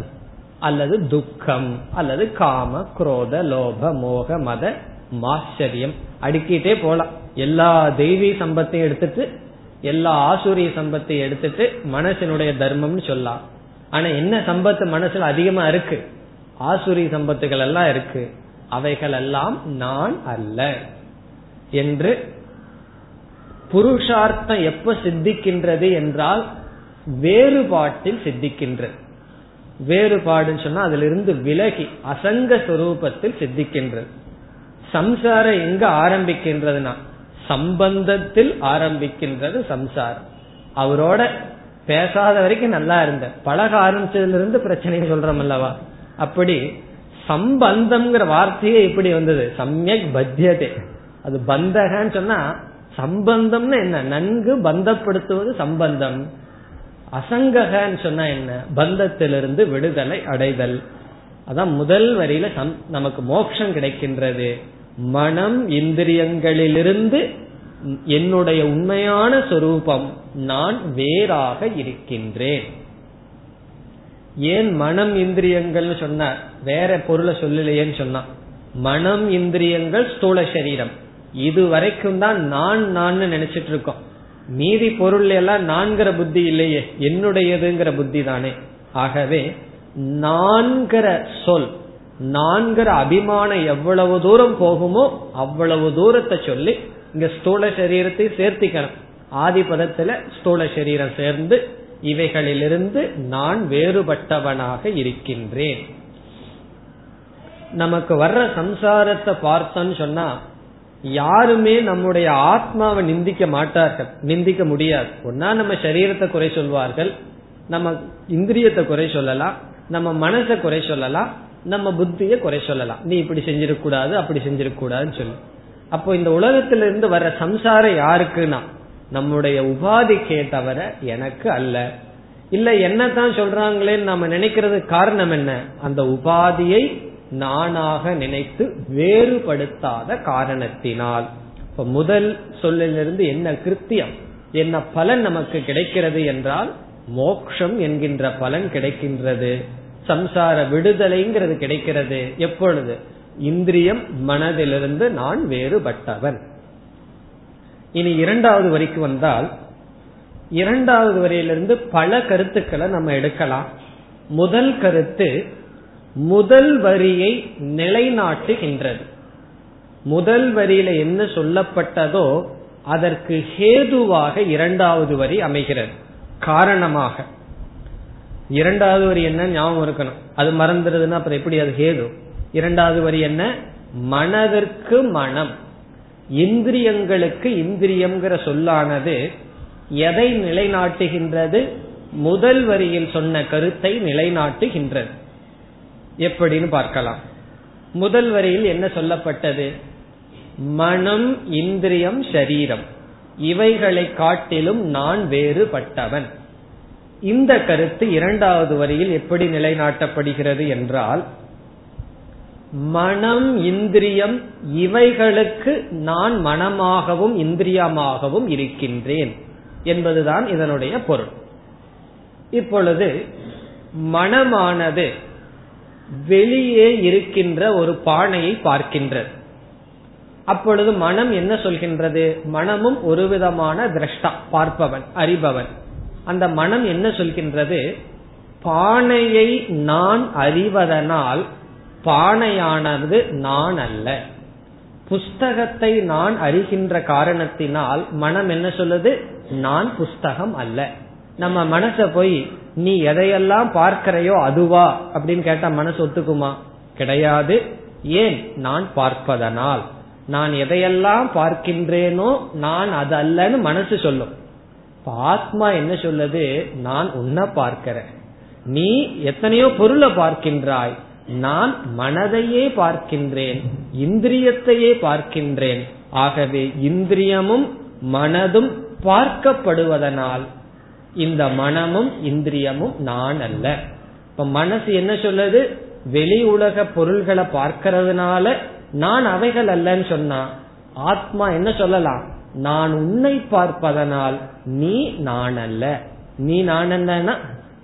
அல்லது துக்கம் அல்லது காம குரோத லோப மோக மத மாச்சரியம். அடுக்கிட்டே போலாம். எல்லா தெய்வீ சம்பத்தையும் எடுத்துட்டு எல்லா ஆசூரிய சம்பத்தையும் எடுத்துட்டு மனசினுடைய தர்மம்னு சொல்லலாம். ஆனா என்ன சம்பத்து மனசுல அதிகமா இருக்கு? ஆசூரிய சம்பத்துகள் எல்லாம் இருக்கு. அவைகள் எல்லாம் நான் அல்ல என்று புருஷார்த்தம் எப்ப சித்திக்கின்றது என்றால் வேறுபாட்டில் சித்திக்கின்றது. வேறுபாடுன்னு சொன்னா அதிலிருந்து விலகி அசங்க சுரூபத்தில் சித்திக்கின்றது. சம்சாரம் எங்க ஆரம்பிக்கின்றதுனா சம்பந்தத்தில் ஆரம்பிக்கின்றது சம்சாரம். அவரோட பேசாத வரைக்கும் நல்லா இருந்த பழக ஆரம்பிச்சதுல இருந்து பிரச்சனை சொல்றோம் அல்லவா? அப்படி சம்பந்தம்ங்கிற வார்த்தையே இப்படி வந்தது. சமயக் பத்தியதே. அது பந்தகன்னு சொன்னா சம்பந்தம்னு என்ன? நன்கு பந்தப்படுத்துவது சம்பந்தம். அசங்ககன்னு சொன்னா என்ன? பந்தத்திலிருந்து விடுதலை அடைதல். அதான் முதல் வரியில நமக்கு மோட்சம் கிடைக்கின்றது. மனம் இந்திரியங்களிலிருந்து என்னுடைய உண்மையான சொரூபம். நான் வேறாக இருக்கின்றேன். ஏன் மனம் இந்திரியங்கள்னு சொன்னார்? வேற பொருளை சொல்லலையேன்னு சொன்னான். மனம் இந்திரியங்கள் ஸ்தூல சரீரம். இது வரைக்கும் தான் நான் நான் நினைச்சிட்டு இருக்கோம். மீதி பொருள் எல்லாம் நான்கிற புத்தி இல்லையே. என்னுடையதுங்கிற புத்தி தானே. ஆகவே நான்கிற சொல் நான்கிற அபிமானம் எவ்வளவு தூரம் போகுமோ அவ்வளவு தூரத்தை சொல்லி இங்க ஸ்தூல சரீரத்தை சேர்த்திக்கணும். ஆதிபதத்துல ஸ்தூல சரீரம் சேர்ந்து இவைகளிலிருந்து நான் வேறுபட்டவனாக இருக்கின்றேன். நமக்கு வர்ற சம்சாரத்தை பார்த்தோன்னு சொன்னா யாருமே நம்முடைய ஆத்மாவை நிந்திக்க மாட்டார்கள். நிந்திக்க முடியாது. ஒன்னா நம்ம சரீரத்தை குறை சொல்வார்கள் நம்ம இந்திரியத்தை குறை சொல்லலாம் நம்ம மனசை குறை சொல்லலாம் நம்ம புத்திய குறை சொல்லலாம். நீ இப்படி செஞ்சிருக்க கூடாது அப்படி செஞ்சிருக்க கூடாதுன்னு சொல்லு. அப்போ இந்த உலகத்திலிருந்து வர்ற சம்சாரம் யாருக்குன்னா நம்முடைய உபாதிக்கே தவிர எனக்கு அல்ல. இல்ல என்னதான் சொல்றாங்களேன்னு நம்ம நினைக்கிறது காரணம் என்ன? அந்த உபாதியை நானாக நினைத்து வேறுபடுத்தாத காரணத்தினால். இப்ப முதல் சொல்லிலிருந்து என்ன கிருத்தியம் என்ன பலன் நமக்கு கிடைக்கிறது என்றால் மோக்ஷம் என்கின்ற பலன் கிடைக்கின்றது. சம்சார விடுதலைங்கிறது கிடைக்கிறது. எப்பொழுது? இந்திரியம் மனதிலிருந்து நான் வேறுபட்டவன். இனி இரண்டாவது வரிக்கு வந்தால் இரண்டாவது வரியிலிருந்து பல கருத்துக்களை நம்ம எடுக்கலாம். முதல் கருத்து முதல் வரியை நிலைநாட்டுகின்றது. முதல் வரியில என்ன சொல்லப்பட்டதோ அதற்கு ஹேதுவாக இரண்டாவது வரி அமைகிறது. காரணமாக இரண்டாவது வரி என்ன? ஞாபகம் இருக்கணும். அது மறந்துடுதுன்னா அப்புறம் எப்படி அது ஹேது? இரண்டாவது வரி என்ன? மனதிற்கு மனம். இந்திரியங்களுக்கு இந்திரியம்ங்கிற சொல்லானது எதை நிலைநாட்டுகின்றது? முதல் வரியில் சொன்ன கருத்தை நிலைநாட்டுகின்றது. எப்படின்னு பார்க்கலாம். முதல் வரியில் என்ன சொல்லப்பட்டது? மனம் இந்திரியம் சரீரம். இவைகளை காட்டிலும் நான் வேறுபட்டவன். இந்த கருத்து இரண்டாவது வரியில் எப்படி நிலைநாட்டப்படுகிறது என்றால் மனம் இந்திரியம் இவைகளுக்கு நான் மனமாகவும் இந்திரியமாகவும் இருக்கின்றேன் என்பதுதான் இதனுடைய பொருள். இப்பொழுது மனமானது வெளியே இருக்கின்ற ஒரு பானையை பார்க்கின்றது. அப்பொழுது மனம் என்ன சொல்கின்றது? மனமும் ஒரு விதமான திரஷ்டா பார்ப்பவன் அறிபவன். அந்த மனம் என்ன சொல்கின்றது? பானையை நான் அறிவதனால் பானையானது நான் அல்ல. புஸ்தகத்தை நான் அறிகின்ற காரணத்தினால் மனம் என்ன சொல்லுது? நான் புஸ்தகம் அல்ல. நம்ம மனச போய் நீ எதையெல்லாம் பார்க்கிறையோ அதுவா? அப்படின்னு கேட்டா மனசு ஒத்துக்குமா? கிடையாது. ஏன்? நான் பார்ப்பதனால். நான் எதையெல்லாம் பார்க்கின்றேனோ நான் அது அல்லன்னு மனசு சொல்லும். ஆத்மா என்ன சொல்லுது? நான் உன்னை பார்க்கிறேன். நீ எத்தனையோ பொருளை பார்க்கின்றாய். நான் மனதையே பார்க்கின்றேன். இந்திரியத்தையே பார்க்கின்றேன். ஆகவே இந்திரியமும் மனதும் பார்க்கப்படுவதனால் இந்த மனமும் இந்திரியமும் நான் அல்ல. இப்ப மனசு என்ன சொல்லுது? வெளி உலக பொருள்களை பார்க்கறதுனால நான் அவைகள் அல்லன்னு சொன்னா ஆத்மா என்ன சொல்லலாம்? நான் உன்னை பார்ப்பதனால் நீ நான் அல்ல நீ நான் அல்லனா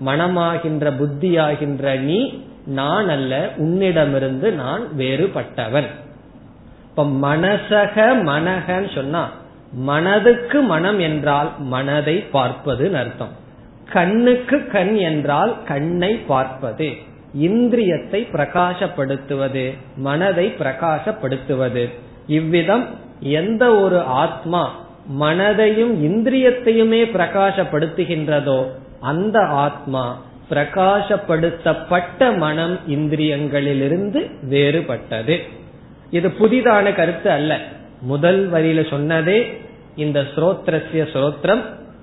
மனமாகின்ற புத்தியாகின்ற நீ நான் அல்ல உன்னிடமிருந்து நான் வேறுபட்டவன். இப்ப மனசக மனகன்னு சொன்னா மனதுக்கு மனம் என்றால் மனதை பார்ப்பது அர்த்தம். கண்ணுக்கு கண் என்றால் கண்ணை பார்ப்பது. இந்திரியத்தை பிரகாசப்படுத்துவது மனதை பிரகாசப்படுத்துவது. இவ்விதம் எந்த ஒரு ஆத்மா மனதையும் இந்திரியத்தையுமே பிரகாசப்படுத்துகின்றதோ அந்த ஆத்மா பிரகாசப்படுத்தப்பட்ட மனம் இந்திரியங்களிலிருந்து வேறுபட்டது. இது புதிதான கருத்து அல்ல. முதல் வரியில சொன்னதே இந்த ஸ்ரோத்ரஸ்ய ஸ்ரோத்ரம்.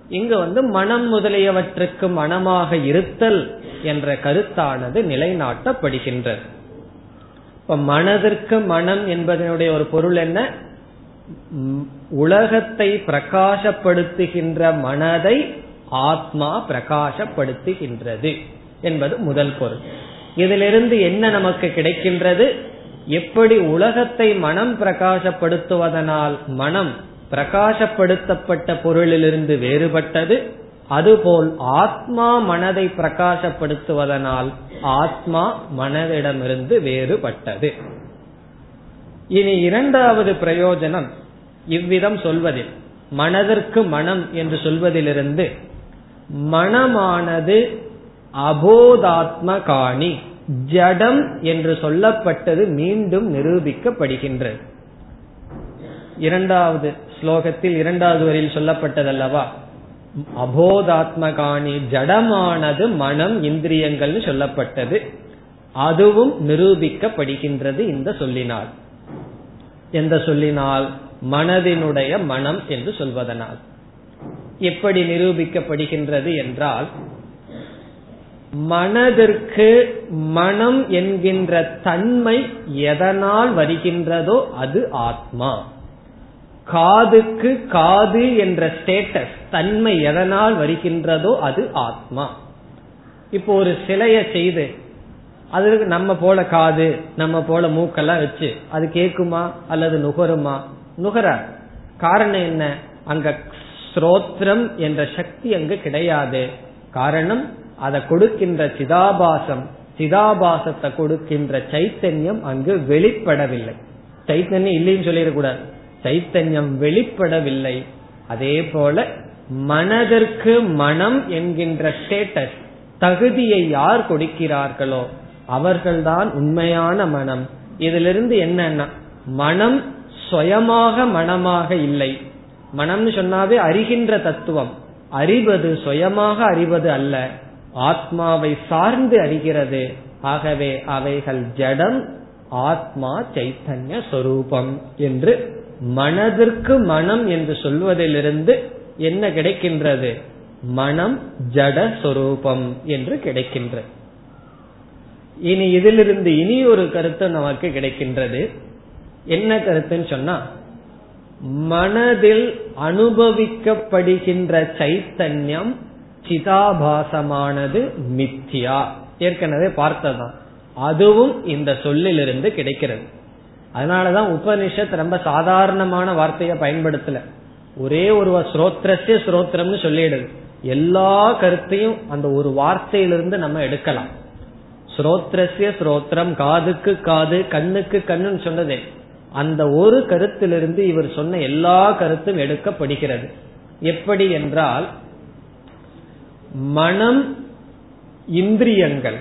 இங்கு வந்து மனம் முதலியவற்றுக்கு மனமாக இருத்தல் என்ற கருத்தானது நிலைநாட்டப்படுகின்றது. இப்ப மனதிற்கு மனம் என்பதனுடைய ஒரு பொருள் என்ன? உலகத்தை பிரகாசப்படுத்துகின்ற மனதை ஆத்மா பிரகாசப்படுத்துகின்றது என்பது முதல் பொருள். இதிலிருந்து என்ன நமக்கு கிடைக்கின்றது? எப்படி உலகத்தை மனம் பிரகாசப்படுத்துவதனால் மனம் பிரகாசப்படுத்தப்பட்ட பொருளிலிருந்து வேறுபட்டது? அதுபோல் ஆத்மா மனதை பிரகாசப்படுத்துவதனால் ஆத்மா மனதிடமிருந்து வேறுபட்டது. இனி இரண்டாவது பிரயோஜனம் இவ்விதம் சொல்வதில் மனதிற்கு மனம் என்று சொல்வதிலிருந்து மனமானது அபோதாத்ம காணி ஜடம் என்று சொல்லப்பட்டது மீண்டும் நிரூபிக்கப்படுகின்றது. இரண்டாவது ஸ்லோகத்தில் இரண்டாவது வரியில் சொல்லப்பட்டதல்லவா? அபோதாத்மகாணி ஜடமானது மனம் இந்திரியங்கள்னு சொல்லப்பட்டது. அதுவும் நிரூபிக்கப்படுகின்றது இந்த சொல்லினால். எந்த சொல்லினால் மனதினுடைய மனம் என்று சொல்வதனால். எப்படி நிரூபிக்கப்படுகின்றது என்றால் மனதிற்கு மனம் என்கின்ற தன்மை எதனால் வருகின்றதோ அது ஆத்மா. காதுக்கு காது என்ற ஸ்டேட்டஸ் தன்மை எதனால் வருகின்றதோ அது ஆத்மா. இப்போ ஒரு சிலையை செய்து அதுக்கு நம்ம போல காது நம்ம போல மூக்கெல்லாம் வச்சு அது கேக்குமா அல்லது நுகருமா? நுகராது காரணம் என்ன? அங்க ஸ்ரோத்ரம் என்ற சக்தி அங்கு கிடையாது. காரணம் அதை கொடுக்கின்ற சிதாபாசம் சிதாபாசத்தை கொடுக்கின்ற சைத்தன்யம் அங்கு வெளிப்படவில்லை. சைத்தன்யம் இல்லைன்னு சொல்லிடக்கூடாது. சைத்தன்யம் வெளிப்படவில்லை. அதே போல மனதிற்கு மனம் என்கின்ற ஸ்டேட்டஸ் தகுதியை யார் கொடுக்கிறார்களோ அவர்கள்தான் உண்மையான மனம். இதிலிருந்து என்னன்னா மனம் சுயமாக மனமாக இல்லை. மனம்னு சொன்னாவே அறிகின்ற தத்துவம். அறிவது சுயமாக அறிவது அல்ல. ஆத்மாவை சார்ந்து அறிகிறது. ஆகவே அவைகள் ஜடம் ஆத்மா சைத்தன்ய சொரூபம் என்று மனதிற்கு மனம் என்று சொல்வதிலிருந்து என்ன கிடைக்கின்றது? மனம் ஜட சொரூபம் என்று கிடைக்கின்றது. இனி இதிலிருந்து இனி ஒரு கருத்து நமக்கு கிடைக்கின்றது. என்ன கருத்துன்னு சொன்னா மனதில் அனுபவிக்கப்படுகின்ற சைத்தன்யம் சிதாபாசமானது மித்தியா ஏற்கனவே பார்த்ததான் அதுவும் இந்த சொல்லிலிருந்து கிடைக்கிறது. அதனாலதான் உபனிஷத் ரொம்ப சாதாரணமான வார்த்தையை பயன்படுத்தல. ஒரே ஒரு ஸ்ரோத்ரஸ்ய ஸ்ரோத்திரம்னு சொல்லிடுது. எல்லா கருத்தையும் அந்த ஒரு வார்த்தையிலிருந்து நம்ம எடுக்கலாம். ஸ்ரோத்ரஸ்ய ஸ்ரோத்திரம் காதுக்கு காது கண்ணுக்கு கண்ணுன்னு சொன்னதே. அந்த ஒரு கருத்திலிருந்து இவர் சொன்ன எல்லா கருத்தும் எடுக்கப்படுகிறது. எப்படி என்றால் மனம் இந்திரியங்கள்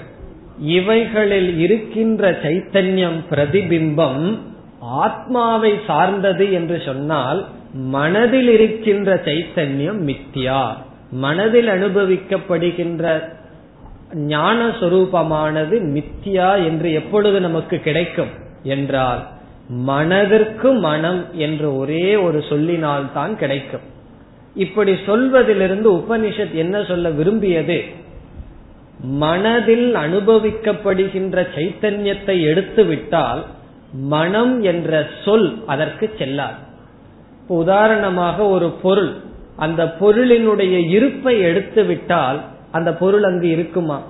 இவைகளில் இருக்கின்ற சைத்தன்யம் பிரதிபிம்பம் ஆத்மாவை சார்ந்தது என்று சொன்னால் மனதில் இருக்கின்ற சைத்தன்யம் மித்தியா. மனதில் அனுபவிக்கப்படுகின்ற ஞான சொரூபமானது மித்தியா என்று எப்பொழுது நமக்கு கிடைக்கும் என்றால் மனதிற்கு மனம் என்று ஒரே ஒரு சொல்லினால் தான் கிடைக்கும். இப்படி சொல்வதிலிருந்து உபனிஷத் என்ன சொல்ல விரும்பியது? மனதில் அனுபவிக்கப்படுகின்ற சைத்தன்யத்தை எடுத்துவிட்டால் மனம் என்ற சொல் அதற்கு செல்லாது. உதாரணமாக ஒரு பொருள் அந்த பொருளினுடைய இருப்பை எடுத்து விட்டால் அந்த பொருள் அங்கு இருக்குமா?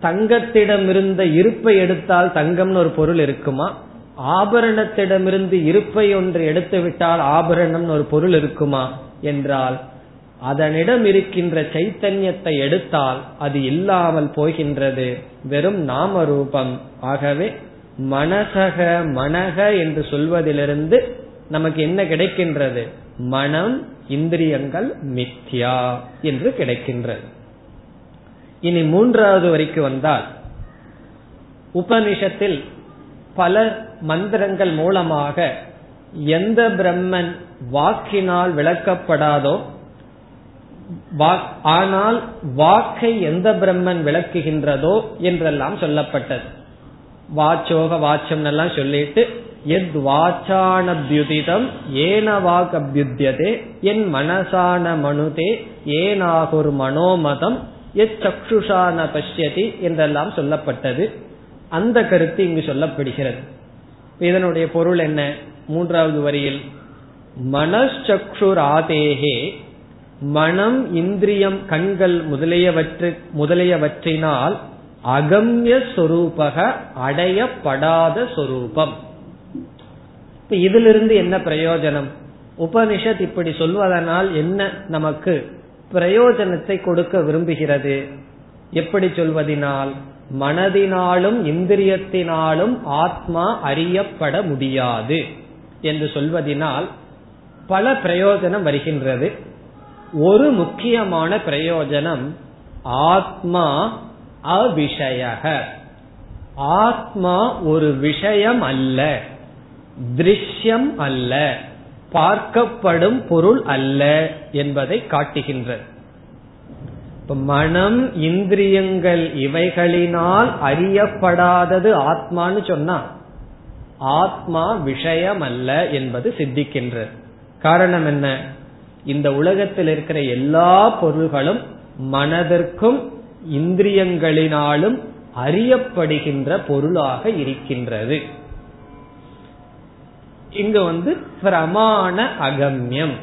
தங்கத்திடம் இருந்த இருப்பை எடுத்தால் தங்கம்னு ஒரு பொருள் இருக்குமா? ஆபரணத்திடமிருந்து இருப்பை ஒன்று எடுத்து விட்டால் ஆபரணம்னு ஒரு பொருள் இருக்குமா? என்றால் அதனிடம் இருக்கின்ற சைத்தன்யத்தை எடுத்தால் அது இல்லாமல் போகின்றது. வெறும் நாம ரூபம் ஆகவே மனசக மனக என்று சொல்வதிலிருந்து நமக்கு என்ன கிடைக்கின்றது? மனம் இந்திரியங்கள் மித்யா என்று கிடைக்கின்றது. இனி மூன்றாவது வரைக்கு வந்தால் உபனிஷத்தில் பல மந்திரங்கள் மூலமாக எந்த பிரம்மன் வாக்கினால் விளக்கப்படாதோ ஆனால் வாக்கை எந்த பிரம்மன் விளக்குகின்றதோ என்றெல்லாம் சொல்லப்பட்டது. வாச்சோக வாச்சம் எல்லாம் சொல்லிட்டு எத் வாச்சானபியுதிதம் ஏன வாக் அபியுத்தியதே என் மனசான மனுதே ஏனாகுர் மனோமதம் எச்சுஷா சக்ஷுஷான பஷ்யதி என்றெல்லாம் சொல்லப்பட்டது. அந்த கருத்து இங்கு சொல்லப்படுகிறது. இதனுடைய பொருள் என்ன? மூன்றாவது வரியில் மனச்சக்ஷுர் மனம் இந்திரியம் கண்கள் முதலியவற்று முதலியவற்றினால் அகம்ய சொரூபக அடையப்படாத சொரூபம். இதிலிருந்து என்ன பிரயோஜனம்? உபனிஷத் இப்படி சொல்வதனால் என்ன நமக்கு? பிரயோஜனத்தை கொடுக்க விரும்புகிறது. எப்படி சொல்வதனால் மனதினாலும் இந்திரியத்தினாலும் ஆத்மா அறியப்பட முடியாது என்று சொல்வதனால் பல பிரயோஜனம் வருகின்றது. ஒரு முக்கியமான பிரயோஜனம் ஆத்மா அவிஷயக. ஆத்மா ஒரு விஷயம் அல்ல திருஷ்யம் அல்ல. பார்க்கப்படும் பொருள் அல்ல என்பதை காட்டுகின்றது. மனம் இந்திரியங்கள் இவைகளினால் அறியப்படாதது ஆத்மான்னு சொன்னா ஆத்மா விஷயம் அல்ல என்பது சித்திக்கின்றது. காரணம் என்ன? இந்த உலகத்தில் இருக்கிற எல்லா பொருள்களும் மனதிற்கும் இந்திரியங்களினாலும் அறியப்படுகின்ற பொருளாக இருக்கின்றது. இங்க வந்து பிரமாண அகம்யம்.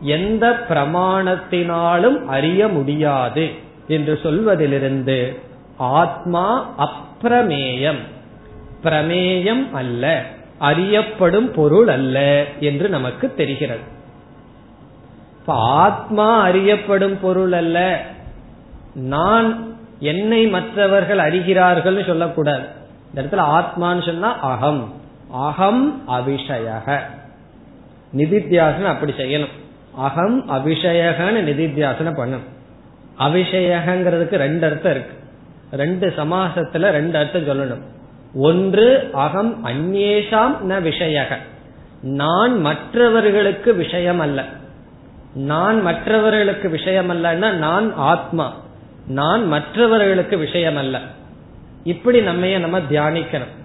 எந்த பிரமாணத்தினாலும் அறிய முடியாது என்று சொல்வதிலிருந்து ஆத்மா அப்பிரமேயம் பிரமேயம் அல்ல அறியப்படும் பொருள் அல்ல என்று நமக்கு தெரிகிறது. ஆத்மா அறியப்படும் பொருள் அல்ல நான் என்னை மற்றவர்கள் அறிகிறார்கள் சொல்லக்கூடாது. இந்த இடத்துல ஆத்மான்னு சொன்னா அகம். அகம் அபிஷயக நிதித்தியாசனம் அப்படி செய்யணும். அகம் அபிஷயகன்னு நிதித்தியாசனம் பண்ணணும். அபிஷயகங்கிறதுக்கு ரெண்டு அர்த்தம் இருக்கு. ரெண்டு சமாசத்துல ரெண்டு அர்த்தம் சொல்லணும். ஒன்று அகம் அந்நேஷாம் ந விஷயக. நான் மற்றவர்களுக்கு விஷயம் அல்ல நான் மற்றவர்களுக்கு விஷயம் அல்லன்னா நான் ஆத்மா. நான் மற்றவர்களுக்கு விஷயம் அல்ல இப்படி நம்ம நம்ம தியானிக்கணும்.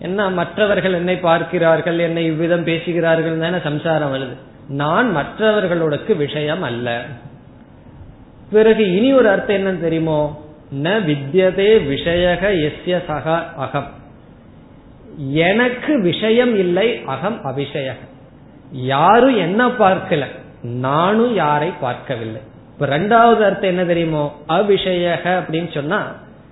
என்ன மற்றவர்கள் என்னை பார்க்கிறார்கள் என்னை இவ்விதம் பேசுகிறார்கள் தானே சம்சாரம் வருது. நான் மற்றவர்களுக்கு விஷயம் அல்ல. பிறகு இனி ஒரு அர்த்தம் என்னன்னு தெரியுமோ? ந வித்யதே விஷயக எஸ்ய சக அகம். எனக்கு விஷயம் இல்லை அகம் அபிஷயக யாரும் என்ன பார்க்கல நானும் யாரை பார்க்கவில்லை. இப்ப ரெண்டாவது அர்த்தம் என்ன தெரியுமோ? அபிஷயக அப்படின்னு சொன்னா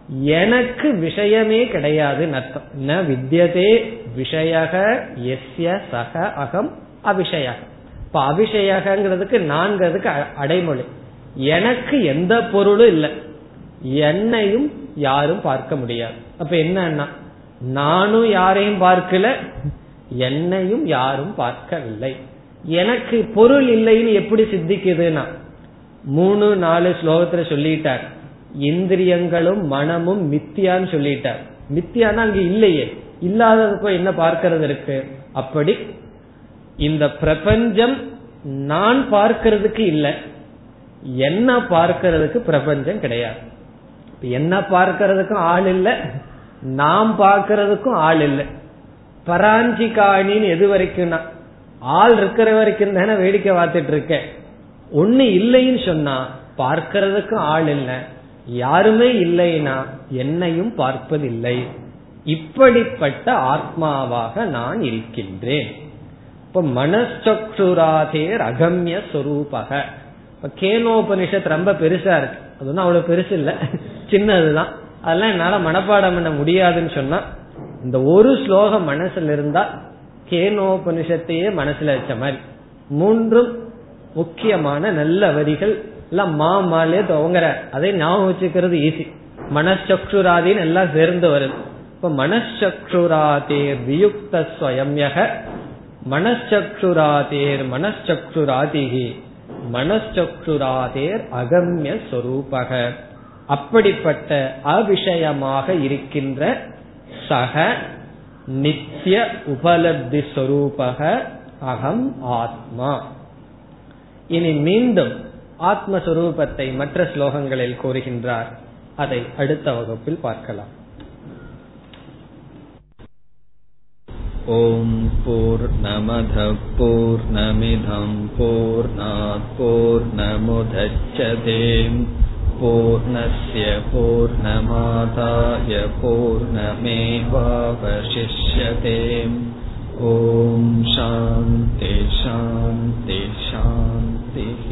எனக்கு விஷயமே கிடையாது அர்த்தம். ந வித்யதே விஷயக எஸ்ய சக அகம் அபிஷயக இப்ப அபிஷயகங்கிறதுக்கு நான்கிறதுக்கு அடைமொழி. எனக்கு எந்த பொருளும் இல்லை. என்னையும் யாரும் பார்க்க முடியாது. அப்ப என்னன்னா நானும் யாரையும் பார்க்கல என்னையும் யாரும் பார்க்கவில்லை. எனக்கு பொருள் இல்லைன்னு எப்படி சித்திக்குதுன்னா மூணு நாலு ஸ்லோகத்துல சொல்லிட்டார். இந்திரியங்களும் மனமும் மித்தியான்னு சொல்லிட்டார். மித்தியானா அங்க இல்லையே. இல்லாததுக்கு என்ன பார்க்கறது இருக்கு? அப்படி இந்த பிரபஞ்சம் நான் பார்க்கறதுக்கு இல்லை. என்ன பார்க்கறதுக்கு பிரபஞ்சம் கிடையாது. என்ன பார்க்கறதுக்கும் ஆள் இல்லை. நாம் பார்க்கறதுக்கும் ஆள் இல்லை. பராஞ்சி காணின்னு எது வரைக்கும்னா ஆள் இருக்கிற வரைக்கும் தானே வேடிக்கை பார்த்துட்டு இருக்கேன். ஒன்னு இல்லைன்னு சொன்னா பார்க்கறதுக்கும் ஆள் இல்லை. யாருமே இல்லைன்னா என்னையும் பார்ப்பதில்லை. இப்படிப்பட்ட ஆத்மாவாக நான் இருக்கின்றேன். இப்ப மனசக்ஷுராதேர் அகம்ய சொரூபக. இப்ப கேனோபனிஷத் ரொம்ப பெருசா இருக்கு. அது ஒன்றும் அவ்வளவு பெருசு இல்ல. சின்னதுதான். அதெல்லாம் என்னால மனப்பாடம் பண்ண முடியாதுன்னு சொன்னா இந்த ஒரு ஸ்லோகம் மனசுல இருந்தா கேனோபனிஷத்தையே மனசுல வச்ச மாதிரி. மூன்றும் முக்கியமான நல்ல வரிகள் எல்லாம் மா மாலே துவங்குற அதை ஞாபகம் வச்சுக்கிறது ஈஸி மனசக்ஷுராதின்னு எல்லாம் சேர்ந்து வருது. இப்ப மனசக்ஷுராதேர் வியுக்த ஸ்வயம்யக மனசக்ஷுராதேர் மனசக்ஷுராதிகி மனசக்ஷுராதேர் அகம்ய சொரூபக. அப்படிப்பட்ட அவிஷயமாக இருக்கின்ற சக நித்திய உபலப்தி சொரூபக அகம் ஆத்மா. இனி மீண்டும் ஆத்மஸ்வரூபத்தை மற்ற ஸ்லோகங்களில் கூறுகின்றார் அதை அடுத்த வகுப்பில் பார்க்கலாம் ॐ पूर्नमधपूर्नमिधम्पूर्णापूर्नमुधच्छते पूर्णस्य पूर्णमादाय पूर्णमेवावशिष्यते ॐ शान्ति शान्ति शान्तिः